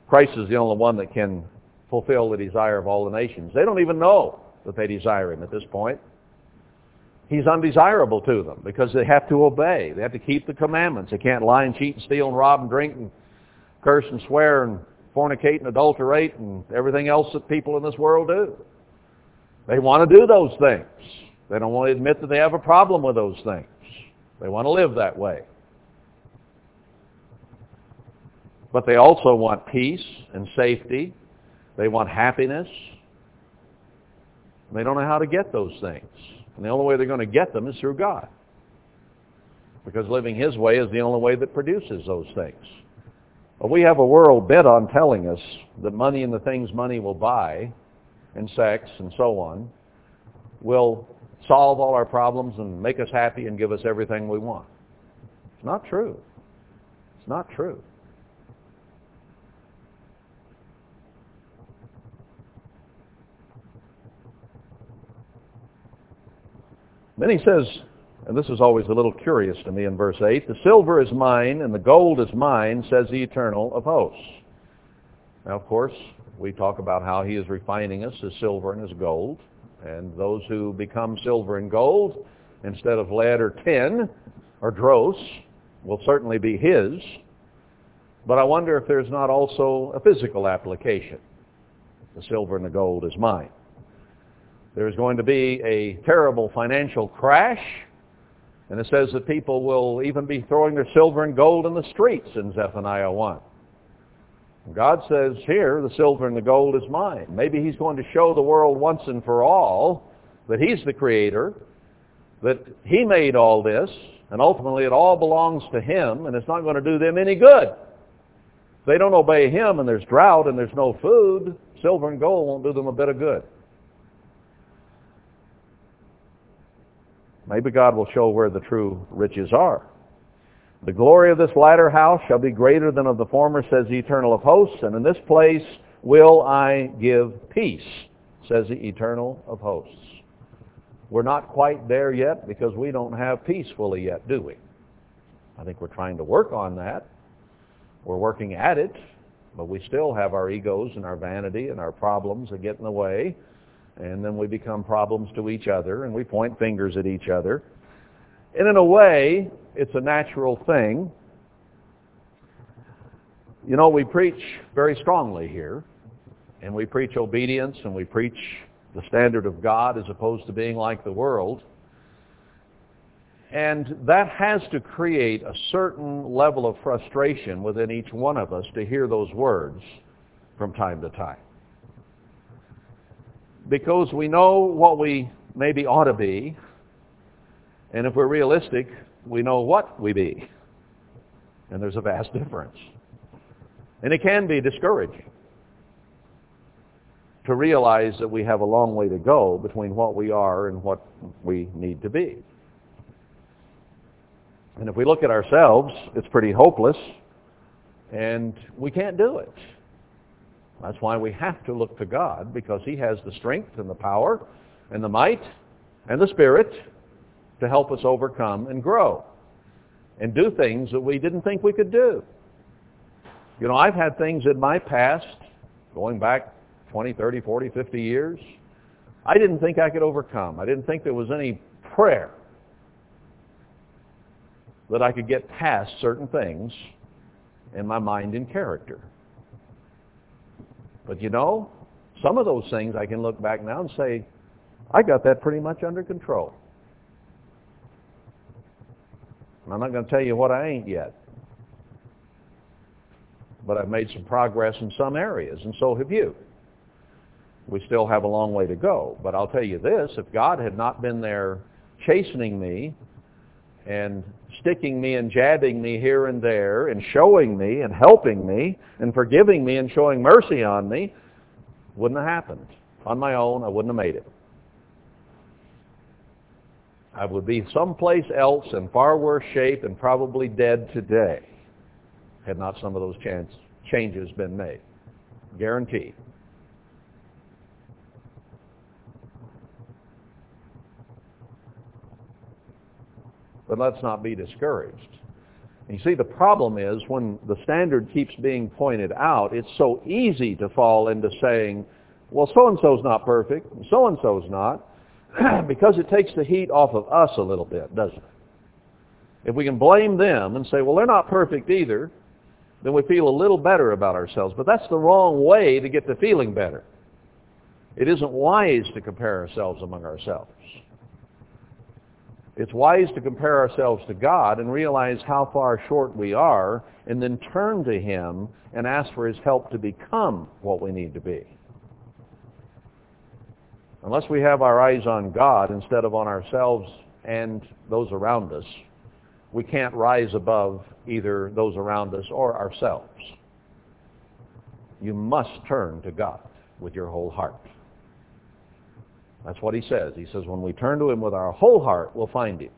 [SPEAKER 1] Christ is the only one that can fulfill the desire of all the nations. They don't even know that they desire him at this point he's undesirable to them because they have to obey. They have to keep the commandments. They can't lie and cheat and steal and rob and drink and curse and swear and fornicate and adulterate and everything else that people in this world do. They want to do those things. They don't want to admit that they have a problem with those things. They want to live that way. But they also want peace and safety. They want happiness. They don't know how to get those things. And the only way they're going to get them is through God. Because living His way is the only way that produces those things. But we have a world bent on telling us that money and the things money will buy, and sex and so on, will solve all our problems and make us happy and give us everything we want. It's not true. It's not true. Then he says, and this is always a little curious to me in verse 8, the silver is mine and the gold is mine, says the eternal of hosts. Now, of course, we talk about how he is refining us as silver and as gold. And those who become silver and gold instead of lead or tin or dross will certainly be his. But I wonder if there's not also a physical application. The silver and the gold is mine. There's going to be a terrible financial crash. And it says that people will even be throwing their silver and gold in the streets in Zephaniah 1. God says here, the silver and the gold is mine. Maybe he's going to show the world once and for all that he's the creator, that he made all this, and ultimately it all belongs to him, and it's not going to do them any good. If they don't obey him and there's drought and there's no food, silver and gold won't do them a bit of good. Maybe God will show where the true riches are. The glory of this latter house shall be greater than of the former, says the Eternal of hosts, and in this place will I give peace, says the Eternal of hosts. We're not quite there yet because we don't have peace fully yet, do we? I think we're trying to work on that. We're working at it, But we still have our egos and our vanity and our problems that get in the way. And then we become problems to each other and we point fingers at each other. And in a way, it's a natural thing. You know, we preach very strongly here. And we preach obedience and we preach the standard of God as opposed to being like the world. And that has to create a certain level of frustration within each one of us to hear those words from time to time. Because we know what we maybe ought to be, and if we're realistic, we know what we be. And there's a vast difference. And it can be discouraging to realize that we have a long way to go between what we are and what we need to be. And if we look at ourselves, it's pretty hopeless, and we can't do it. That's why we have to look to God, because He has the strength and the power and the might and the Spirit to help us overcome and grow and do things that we didn't think we could do. You know, I've had things in my past, going back 20, 30, 40, 50 years, I didn't think I could overcome. I didn't think there was any prayer that I could get past certain things in my mind and character. But you know, some of those things I can look back now and say, I got that pretty much under control. And I'm not going to tell you what I ain't yet. But I've made some progress in some areas, and so have you. We still have a long way to go. But I'll tell you this, if God had not been there chastening me and sticking me and jabbing me here and there and showing me and helping me and forgiving me and showing mercy on me wouldn't have happened. On my own, I wouldn't have made it. I would be someplace else in far worse shape and probably dead today had not some of those chance, changes been made. Guaranteed. But let's not be discouraged. You see, the problem is when the standard keeps being pointed out, it's so easy to fall into saying, well, so-and-so's not perfect, so-and-so's not, because it takes the heat off of us a little bit, doesn't it? If we can blame them and say, well, they're not perfect either, then we feel a little better about ourselves. But that's the wrong way to get to feeling better. It isn't wise to compare ourselves among ourselves. It's wise to compare ourselves to God and realize how far short we are and then turn to Him and ask for His help to become what we need to be. Unless we have our eyes on God instead of on ourselves and those around us, we can't rise above either those around us or ourselves. You must turn to God with your whole heart. That's what he says. He says, when we turn to him with our whole heart, we'll find him.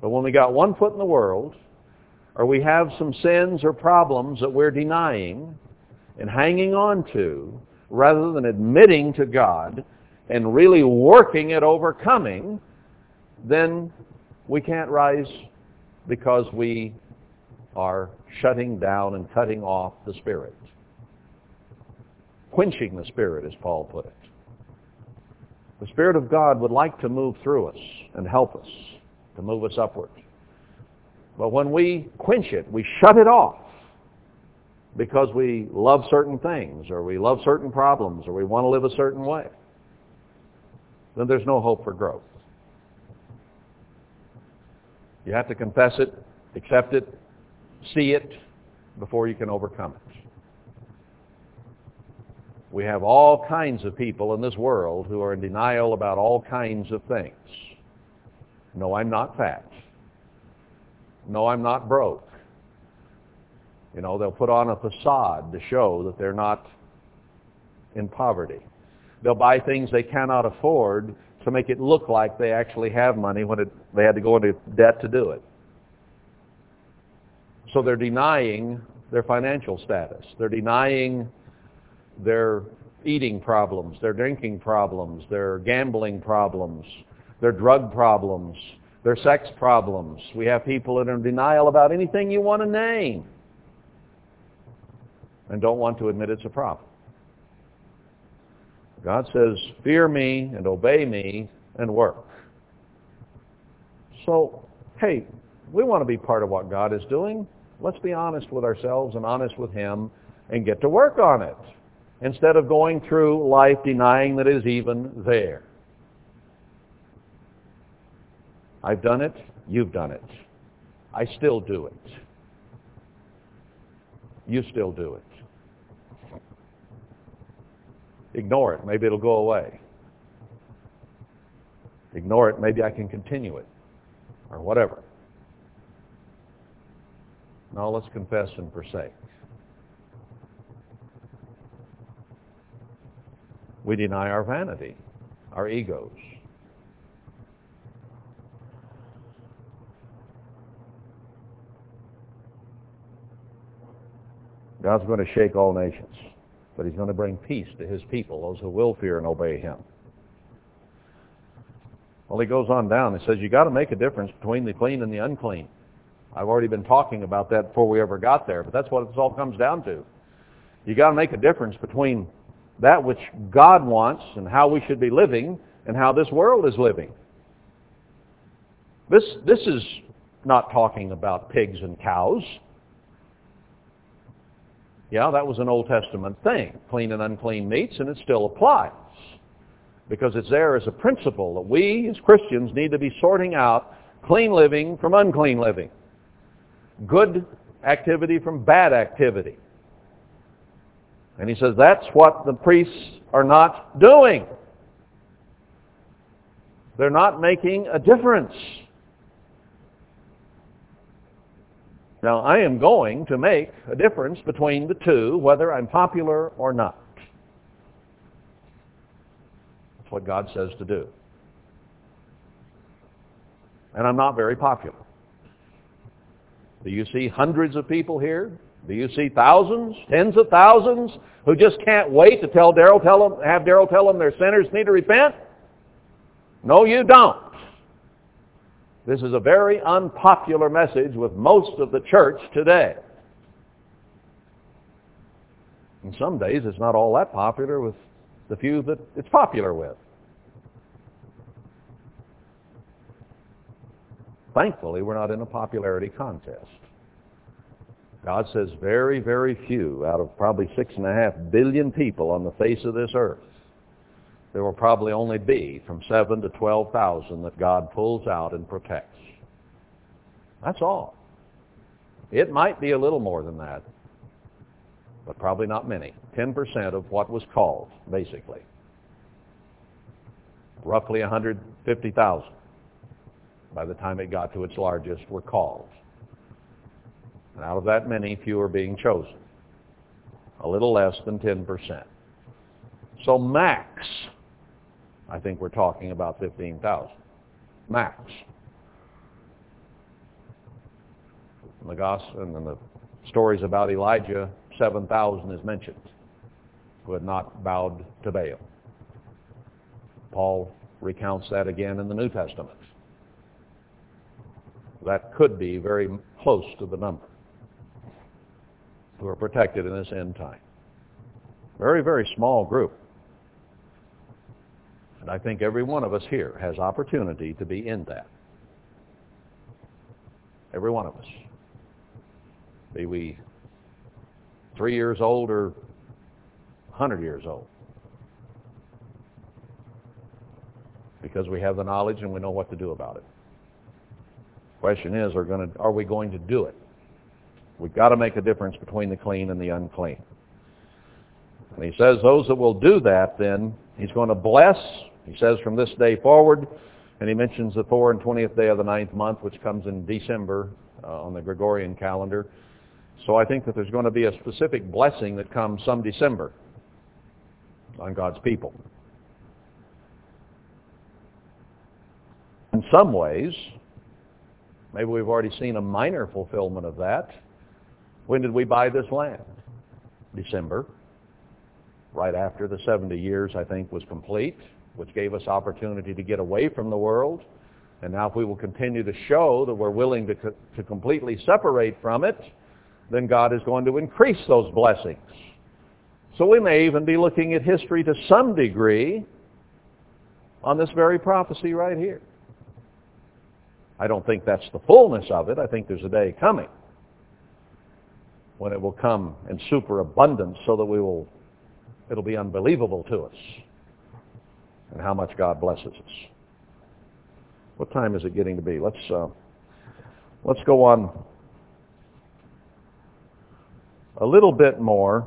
[SPEAKER 1] But when we got one foot in the world, or we have some sins or problems that we're denying and hanging on to, rather than admitting to God and really working at overcoming, then we can't rise because we are shutting down and cutting off the Spirit. Quenching the Spirit, as Paul put it. The Spirit of God would like to move through us and help us to move us upward. But when we quench it, we shut it off because we love certain things or we love certain problems or we want to live a certain way, then there's no hope for growth. You have to confess it, accept it, see it before you can overcome it. We have all kinds of people in this world who are in denial about all kinds of things. No, I'm not fat. No, I'm not broke. You know, they'll put on a facade to show that they're not in poverty. They'll buy things they cannot afford to make it look like they actually have money when it, they had to go into debt to do it. So they're denying their financial status. They're denying their eating problems, their drinking problems, their gambling problems, their drug problems, their sex problems. We have people that are in denial about anything you want to name. and don't want to admit it's a problem. God says, fear me and obey me and work. So, hey, we want to be part of what God is doing. Let's be honest with ourselves and honest with Him and get to work on it instead of going through life denying that it is even there. I've done it. You've done it. I still do it. You still do it. Ignore it. Maybe it'll go away. Ignore it. Maybe I can continue it. Or whatever. Now let's confess and forsake. We deny our vanity, our egos. God's going to shake all nations, but he's going to bring peace to his people, those who will fear and obey him. Well, he goes on down. He says, you got to make a difference between the clean and the unclean. I've already been talking about that before we ever got there, but that's what this all comes down to. You got to make a difference between that which God wants and how we should be living and how this world is living. This, this is not talking about pigs and cows. Yeah, that was an Old Testament thing, clean and unclean meats, and it still applies. Because it's there as a principle that we as Christians need to be sorting out clean living from unclean living. Good activity from bad activity. And he says that's what the priests are not doing. They're not making a difference. Now, I am going to make a difference between the two, whether I'm popular or not. That's what God says to do. And I'm not very popular. Do you see hundreds of people here? Do you see thousands, tens of thousands, who just can't wait to tell Darryl, tell them, have Darryl tell them their sinners need to repent? No, you don't. This is a very unpopular message with most of the church today. And some days it's not all that popular with the few that it's popular with. Thankfully, we're not in a popularity contest. God says very, very few out of probably six and a half billion people on the face of this earth there will probably only be from seven to 12,000 that God pulls out and protects. That's all. It might be a little more than that, but probably not many. 10% of what was called, basically. Roughly 150,000 by the time it got to its largest were called. And out of that many, few are being chosen. A little less than 10%. So max I think we're talking about 15,000. Max. In the gospel and in the stories about Elijah, 7,000 is mentioned who had not bowed to Baal. Paul recounts that again in the New Testament. That could be very close to the number who are protected in this end time. Very, very small group. And I think every one of us here has opportunity to be in that. Every one of us. Be we three years old or 100 years old. Because we have the knowledge and we know what to do about it. Question is, are, going to, are we going to do it? We've got to make a difference between the clean and the unclean. And he says those that will do that, then, he's going to bless he says from this day forward, and he mentions the 4 and 20th day of the ninth month, which comes in December uh, on the Gregorian calendar. So I think that there's going to be a specific blessing that comes some December on God's people. In some ways, maybe we've already seen a minor fulfillment of that. When did we buy this land? December. Right after the 70 years, I think, was complete which gave us opportunity to get away from the world. And now if we will continue to show that we're willing to, co- to completely separate from it, then God is going to increase those blessings. So we may even be looking at history to some degree on this very prophecy right here. I don't think that's the fullness of it. I think there's a day coming when it will come in superabundance so that we will, it'll be unbelievable to us and how much God blesses us. What time is it getting to be? Let's, uh, let's go on a little bit more.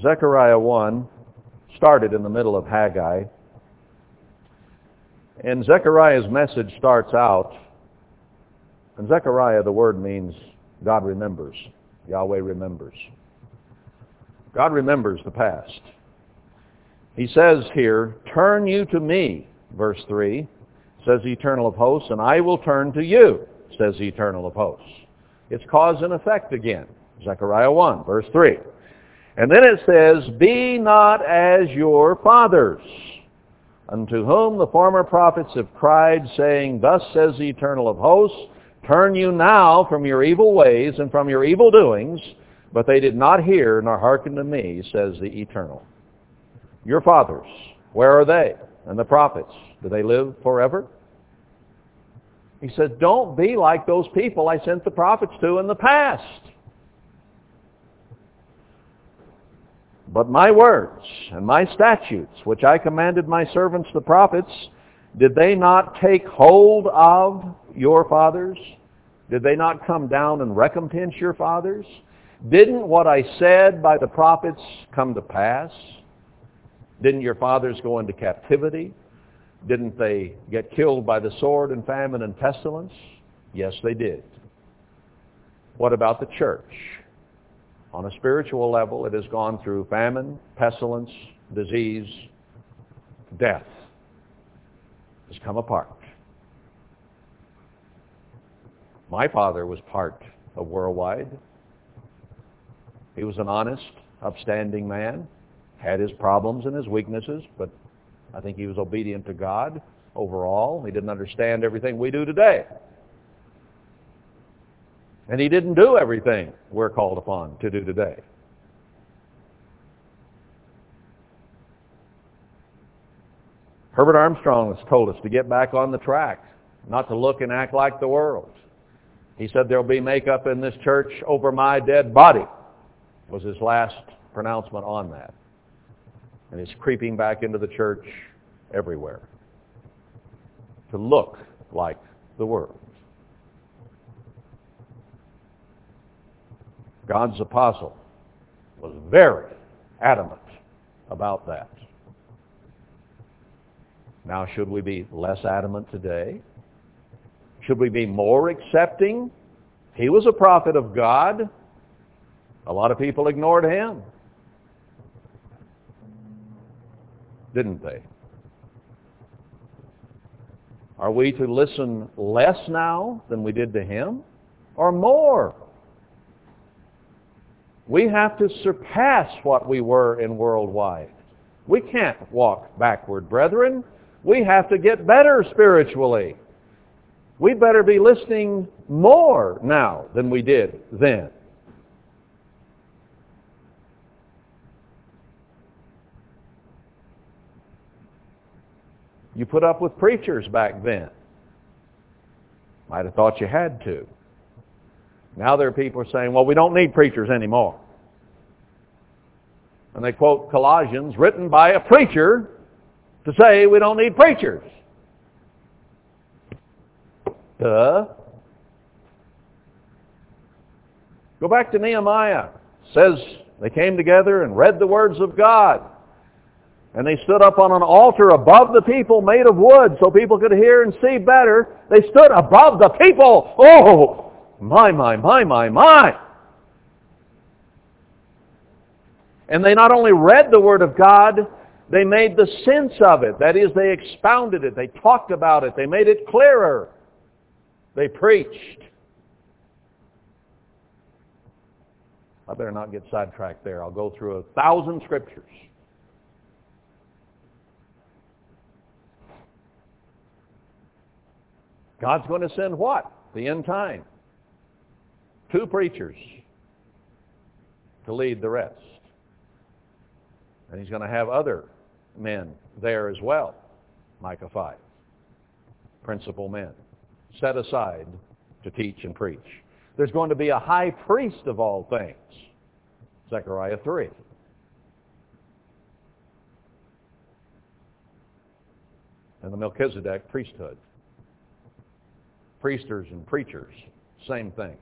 [SPEAKER 1] Zechariah 1 started in the middle of Haggai. And Zechariah's message starts out, and Zechariah, the word means God remembers. Yahweh remembers. God remembers the past. He says here, turn you to me, verse 3, says the eternal of hosts, and I will turn to you, says the eternal of hosts. It's cause and effect again. Zechariah 1, verse 3. And then it says, Be not as your fathers, unto whom the former prophets have cried, saying, Thus says the eternal of hosts, Turn you now from your evil ways and from your evil doings, but they did not hear nor hearken to me, says the eternal. Your fathers, where are they? And the prophets, do they live forever? He says, don't be like those people I sent the prophets to in the past. But my words and my statutes, which I commanded my servants the prophets, did they not take hold of your fathers? Did they not come down and recompense your fathers? Didn't what I said by the prophets come to pass? Didn't your fathers go into captivity? Didn't they get killed by the sword and famine and pestilence? Yes, they did. What about the church? On a spiritual level, it has gone through famine, pestilence, disease, death. Has come apart. My father was part of Worldwide. He was an honest, upstanding man, had his problems and his weaknesses, but I think he was obedient to God overall. He didn't understand everything we do today. And he didn't do everything we're called upon to do today. Herbert Armstrong has told us to get back on the track, not to look and act like the world. He said there'll be makeup in this church over my dead body, was his last pronouncement on that. And it's creeping back into the church everywhere to look like the world. God's apostle was very adamant about that. Now, should we be less adamant today? Should we be more accepting? He was a prophet of God. A lot of people ignored him. Didn't they? Are we to listen less now than we did to him? Or more? We have to surpass what we were in worldwide. We can't walk backward, brethren. We have to get better spiritually. We better be listening more now than we did then. You put up with preachers back then. Might have thought you had to. Now there are people saying, well, we don't need preachers anymore. And they quote Colossians written by a preacher to say we don't need preachers. Duh. Go back to Nehemiah. It says they came together and read the words of God. And they stood up on an altar above the people made of wood so people could hear and see better. They stood above the people. Oh, my, my, my, my, my. And they not only read the Word of God, they made the sense of it. That is, they expounded it. They talked about it. They made it clearer. They preached. I better not get sidetracked there. I'll go through a thousand scriptures. God's going to send what? the end time. Two preachers to lead the rest. And he's going to have other men there as well. Micah 5. Principal men. Set aside to teach and preach. There's going to be a high priest of all things. Zechariah 3. And the Melchizedek priesthood. Priesters and preachers, same thing.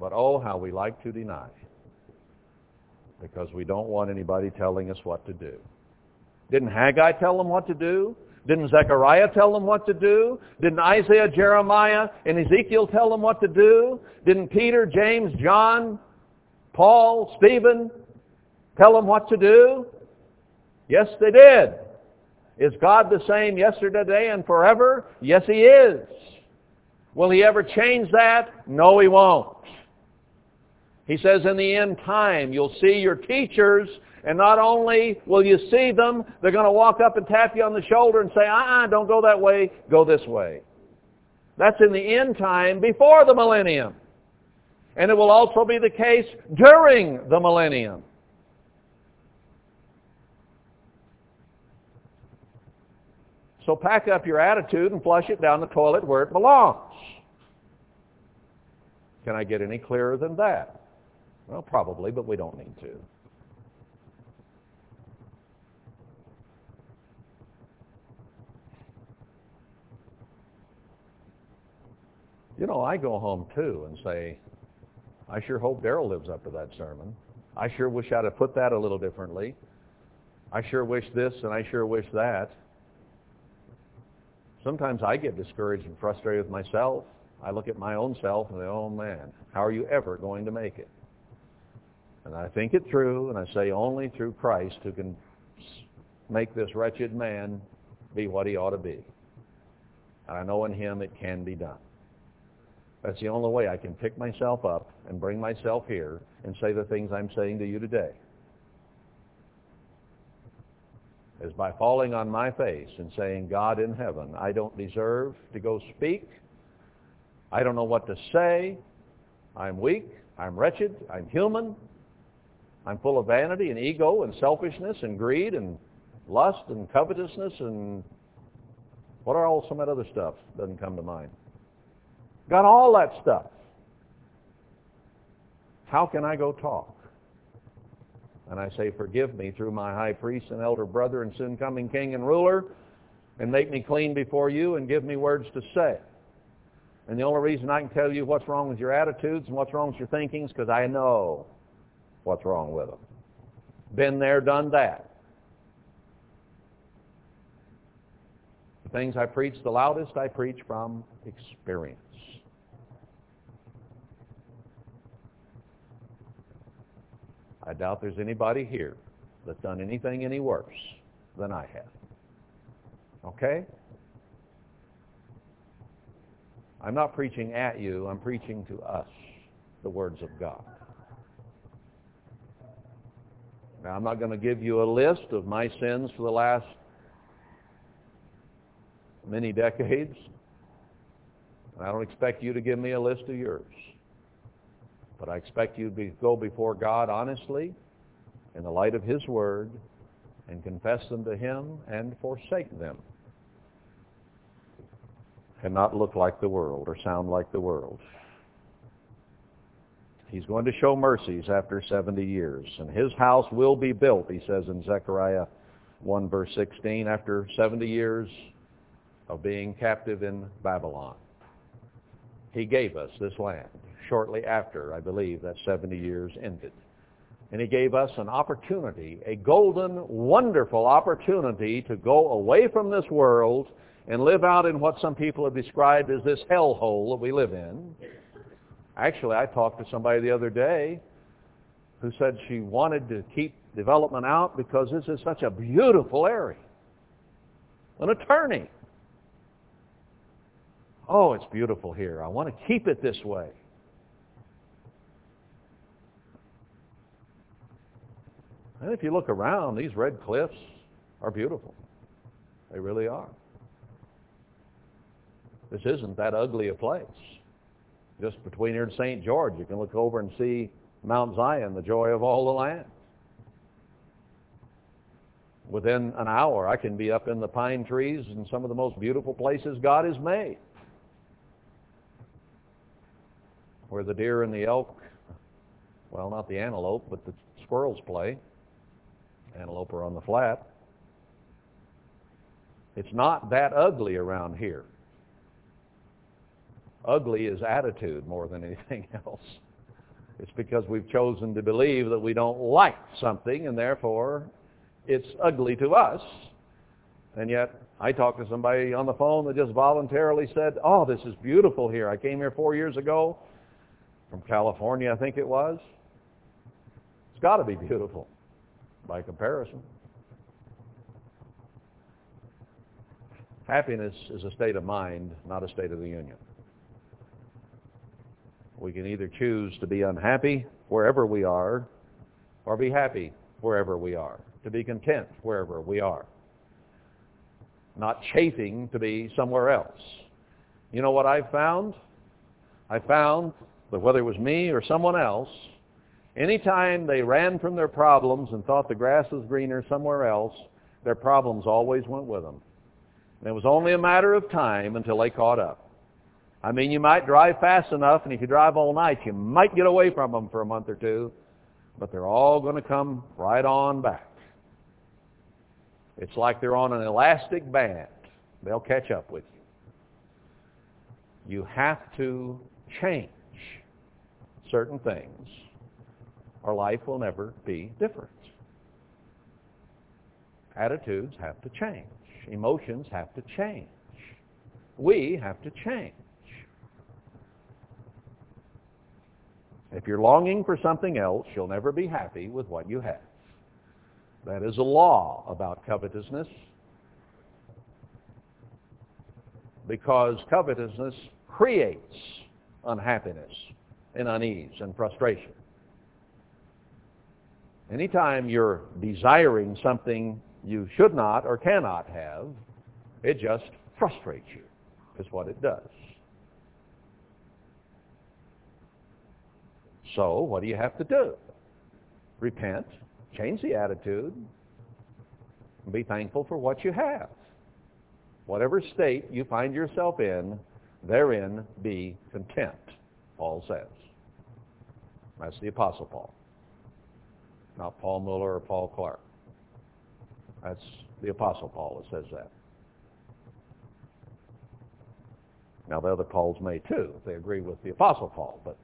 [SPEAKER 1] But oh, how we like to deny because we don't want anybody telling us what to do. Didn't Haggai tell them what to do? Didn't Zechariah tell them what to do? Didn't Isaiah, Jeremiah, and Ezekiel tell them what to do? Didn't Peter, James, John, Paul, Stephen tell them what to do? Yes, they did. Is God the same yesterday, today, and forever? Yes, He is. Will He ever change that? No, He won't. He says in the end time, you'll see your teachers, and not only will you see them, they're going to walk up and tap you on the shoulder and say, uh-uh, don't go that way, go this way. That's in the end time before the millennium. And it will also be the case during the millennium. So pack up your attitude and flush it down the toilet where it belongs. Can I get any clearer than that? Well, probably, but we don't need to. You know, I go home too and say, I sure hope Darryl lives up to that sermon. I sure wish I'd have put that a little differently. I sure wish this and I sure wish that. Sometimes I get discouraged and frustrated with myself. I look at my own self and say, oh man, how are you ever going to make it? And I think it through, and I say only through Christ who can make this wretched man be what he ought to be. And I know in him it can be done. That's the only way I can pick myself up and bring myself here and say the things I'm saying to you today. Is by falling on my face and saying, God in heaven, I don't deserve to go speak. I don't know what to say. I'm weak. I'm wretched. I'm human. I'm full of vanity and ego and selfishness and greed and lust and covetousness and what are all some of that other stuff? Doesn't come to mind. Got all that stuff. How can I go talk? And I say, forgive me through my high priest and elder brother and soon coming king and ruler, and make me clean before you and give me words to say. And the only reason I can tell you what's wrong with your attitudes and what's wrong with your thinking is because I know what's wrong with them. Been there, done that. The things I preach the loudest, I preach from experience. I doubt there's anybody here that's done anything any worse than I have. Okay? I'm not preaching at you, I'm preaching to us the words of God. Now, I'm not going to give you a list of my sins for the last many decades. I don't expect you to give me a list of yours. But I expect you to be, go before God honestly in the light of His Word and confess them to Him and forsake them and not look like the world or sound like the world. He's going to show mercies after 70 years. And his house will be built, he says in Zechariah 1 verse 16, after 70 years of being captive in Babylon. He gave us this land shortly after, I believe, that 70 years ended. And he gave us an opportunity, a golden, wonderful opportunity to go away from this world and live out in what some people have described as this hellhole that we live in Actually, I talked to somebody the other day who said she wanted to keep development out because this is such a beautiful area. An attorney. Oh, it's beautiful here. I want to keep it this way. And if you look around, these red cliffs are beautiful. They really are. This isn't that ugly a place. Just between here and St. George, you can look over and see Mount Zion, the joy of all the land. Within an hour, I can be up in the pine trees in some of the most beautiful places God has made. Where the deer and the elk, well, not the antelope, but the squirrels play. Antelope are on the flat. It's not that ugly around here. Ugly is attitude more than anything else. It's because we've chosen to believe that we don't like something and therefore it's ugly to us. And yet I talked to somebody on the phone that just voluntarily said, oh, this is beautiful here. I came here four years ago from California, I think it was. It's got to be beautiful by comparison. Happiness is a state of mind, not a state of the union. We can either choose to be unhappy wherever we are or be happy wherever we are, to be content wherever we are, not chafing to be somewhere else. You know what I found? I found that whether it was me or someone else, anytime they ran from their problems and thought the grass was greener somewhere else, their problems always went with them. And it was only a matter of time until they caught up. I mean, you might drive fast enough, and if you drive all night, you might get away from them for a month or two, but they're all going to come right on back. It's like they're on an elastic band. They'll catch up with you. You have to change certain things, or life will never be different. Attitudes have to change. Emotions have to change. We have to change. If you're longing for something else, you'll never be happy with what you have. That is a law about covetousness. Because covetousness creates unhappiness and unease and frustration. Anytime you're desiring something you should not or cannot have, it just frustrates you, is what it does. So what do you have to do? Repent, change the attitude, be thankful for what you have. Whatever state you find yourself in, therein be content, Paul says. That's the Apostle Paul. Not Paul Muller or Paul Clark. That's the Apostle Paul that says that. Now the other Pauls may too, if they agree with the Apostle Paul, but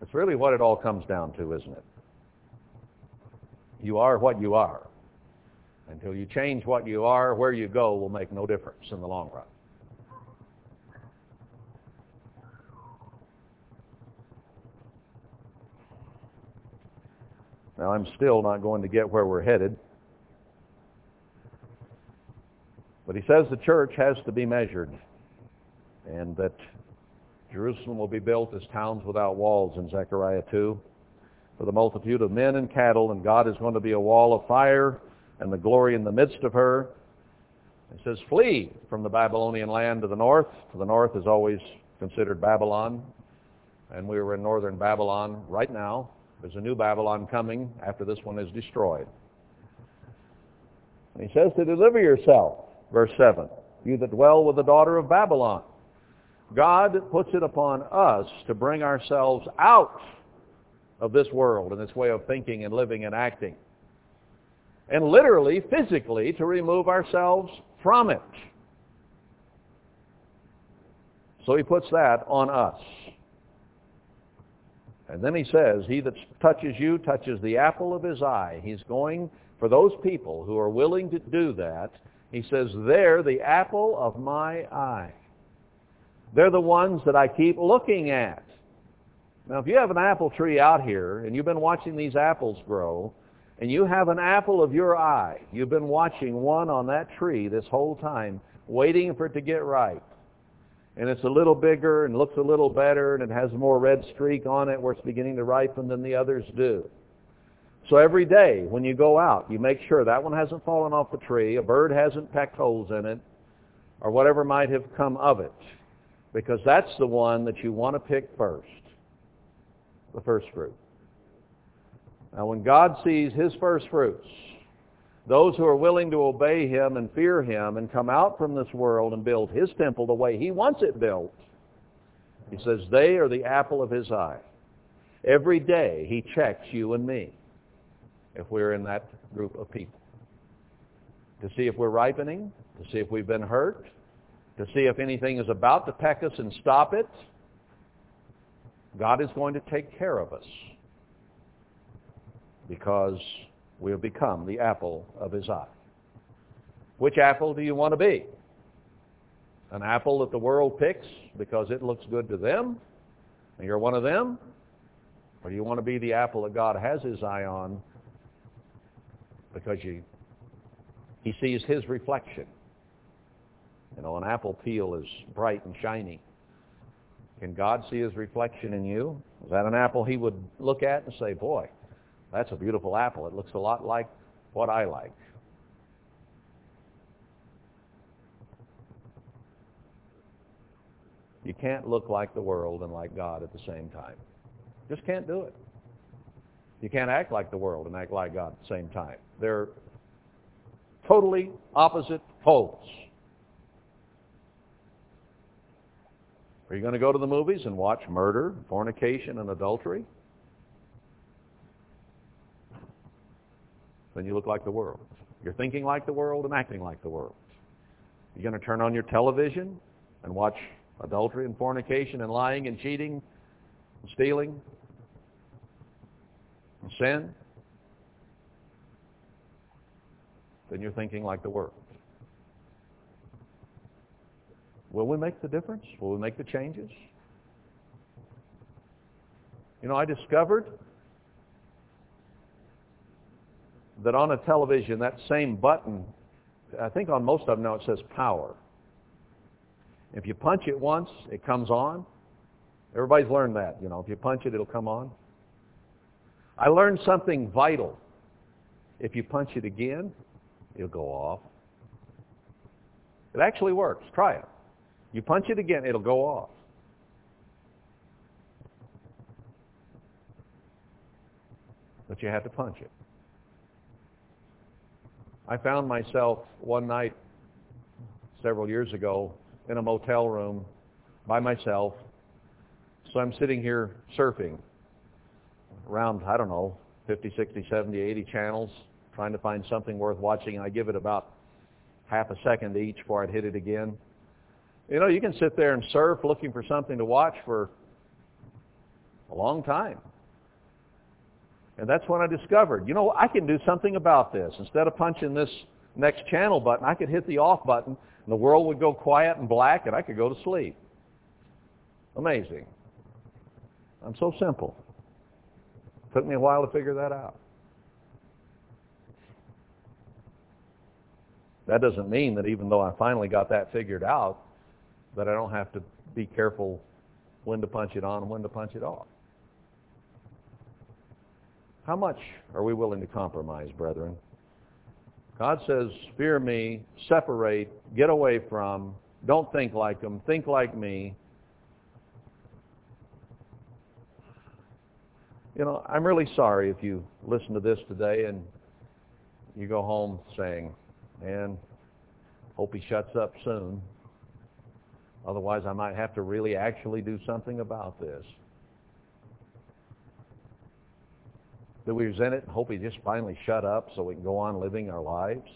[SPEAKER 1] that's really what it all comes down to, isn't it? You are what you are. Until you change what you are, where you go will make no difference in the long run. Now, I'm still not going to get where we're headed. But he says the church has to be measured and that Jerusalem will be built as towns without walls in Zechariah 2 for the multitude of men and cattle, and God is going to be a wall of fire and the glory in the midst of her. It says, flee from the Babylonian land to the north. To the north is always considered Babylon, and we are in northern Babylon right now. There's a new Babylon coming after this one is destroyed. And he says to deliver yourself, verse 7, you that dwell with the daughter of Babylon. God puts it upon us to bring ourselves out of this world and this way of thinking and living and acting. And literally, physically, to remove ourselves from it. So he puts that on us. And then he says, he that touches you touches the apple of his eye. He's going for those people who are willing to do that. He says, they're the apple of my eye. They're the ones that I keep looking at. Now, if you have an apple tree out here and you've been watching these apples grow, and you have an apple of your eye, you've been watching one on that tree this whole time, waiting for it to get ripe and it's a little bigger and looks a little better and it has more red streak on it where it's beginning to ripen than the others do. So every day when you go out, you make sure that one hasn't fallen off the tree, a bird hasn't pecked holes in it, or whatever might have come of it, because that's the one that you want to pick first, the first fruit. Now, when God sees His first fruits, those who are willing to obey Him and fear Him and come out from this world and build His temple the way He wants it built, He says they are the apple of His eye. Every day He checks you and me if we're in that group of people to see if we're ripening, to see if we've been hurt, to see if anything is about to peck us and stop it. God is going to take care of us because we have become the apple of his eye. Which apple do you want to be? An apple that the world picks because it looks good to them, and you're one of them? Or do you want to be the apple that God has his eye on because you he sees his reflection. You know, an apple peel is bright and shiny. Can God see his reflection in you? Is that an apple he would look at and say, boy, that's a beautiful apple. It looks a lot like what I like. You can't look like the world and like God at the same time. Just can't do it. You can't act like the world and act like God at the same time. They're totally opposite poles. Are you going to go to the movies and watch murder, fornication, and adultery? Then you look like the world. You're thinking like the world and acting like the world. You're going to turn on your television and watch adultery and fornication and lying and cheating and stealing and sin? then you're thinking like the world. Will we make the difference? Will we make the changes? You know, I discovered that on a television, that same button, I think on most of them now it says power. If you punch it once, it comes on. Everybody's learned that, you know. If you punch it, it'll come on. I learned something vital. If you punch it again, it'll go off. It actually works. Try it. You punch it again, it'll go off. But you have to punch it. I found myself one night several years ago in a motel room by myself. So I'm sitting here surfing around, I don't know, 50, 60, 70, 80 channels trying to find something worth watching, I give it about half a second each before I'd hit it again. You know, you can sit there and surf looking for something to watch for a long time. And that's when I discovered, you know, I can do something about this. Instead of punching this next channel button, I could hit the off button, and the world would go quiet and black, and I could go to sleep. Amazing. I'm so simple. It Took me a while to figure that out. That doesn't mean that even though I finally got that figured out, that I don't have to be careful when to punch it on and when to punch it off. How much are we willing to compromise, brethren? God says, fear me, separate, get away from, don't think like them, think like me. You know, I'm really sorry if you listen to this today and you go home saying, man, hope he shuts up soon. Otherwise, I might have to really actually do something about this. Do we resent it and hope he just finally shut up so we can go on living our lives?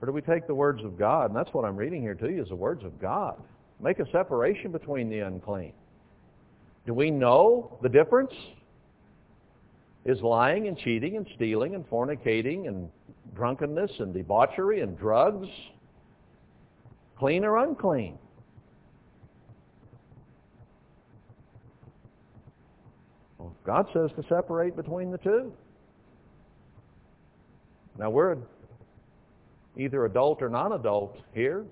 [SPEAKER 1] Or do we take the words of God, and that's what I'm reading here to you, is the words of God. Make a separation between the unclean. Do we know the difference? Is lying and cheating and stealing and fornicating and drunkenness and debauchery and drugs clean or unclean? Well, God says to separate between the two. Now we're either adult or non-adult here.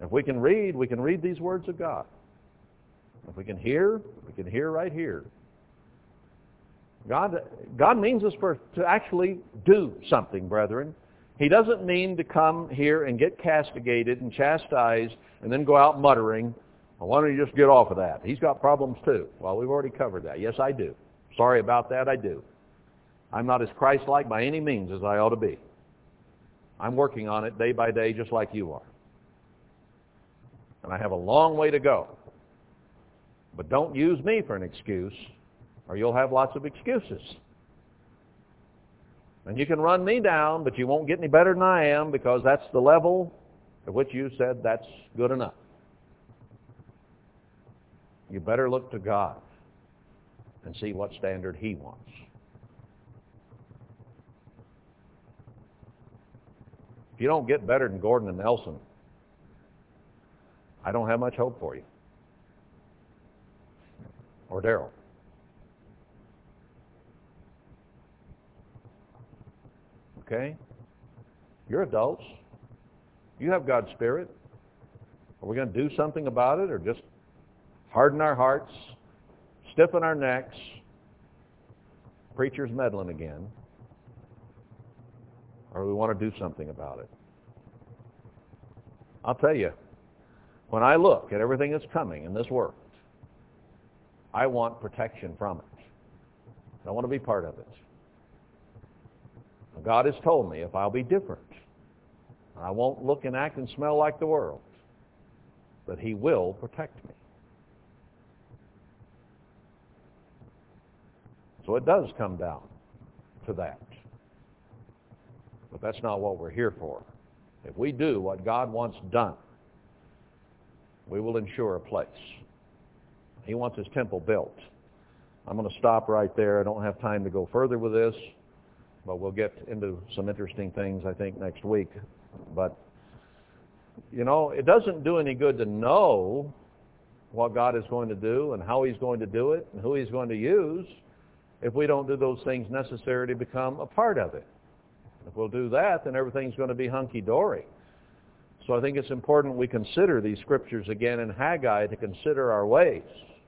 [SPEAKER 1] If we can read, we can read these words of God. If we can hear, we can hear right here. God, God means us for, to actually do something, brethren. He doesn't mean to come here and get castigated and chastised and then go out muttering, well, why don't you just get off of that? He's got problems too. Well, we've already covered that. Yes, I do. Sorry about that, I do. I'm not as Christ-like by any means as I ought to be. I'm working on it day by day just like you are. And I have a long way to go. But don't use me for an excuse, or you'll have lots of excuses. And you can run me down, but you won't get any better than I am because that's the level at which you said that's good enough. You better look to God and see what standard He wants. If you don't get better than Gordon and Nelson, I don't have much hope for you. Or Darryl. Okay? You're adults. You have God's Spirit. Are we going to do something about it or just harden our hearts, stiffen our necks? Preacher's meddling again. Or we want to do something about it. I'll tell you, when I look at everything that's coming in this world, I want protection from it. I want to be part of it. God has told me if I'll be different, I won't look and act and smell like the world, but he will protect me. So it does come down to that. But that's not what we're here for. If we do what God wants done, we will ensure a place. He wants his temple built. I'm going to stop right there. I don't have time to go further with this, but we'll get into some interesting things, I think, next week. But, you know, it doesn't do any good to know what God is going to do and how he's going to do it and who he's going to use if we don't do those things necessary to become a part of it. If we'll do that, then everything's going to be hunky-dory. So I think it's important we consider these scriptures again in Haggai to consider our ways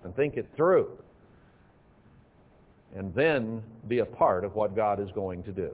[SPEAKER 1] and think it through. And then be a part of what God is going to do.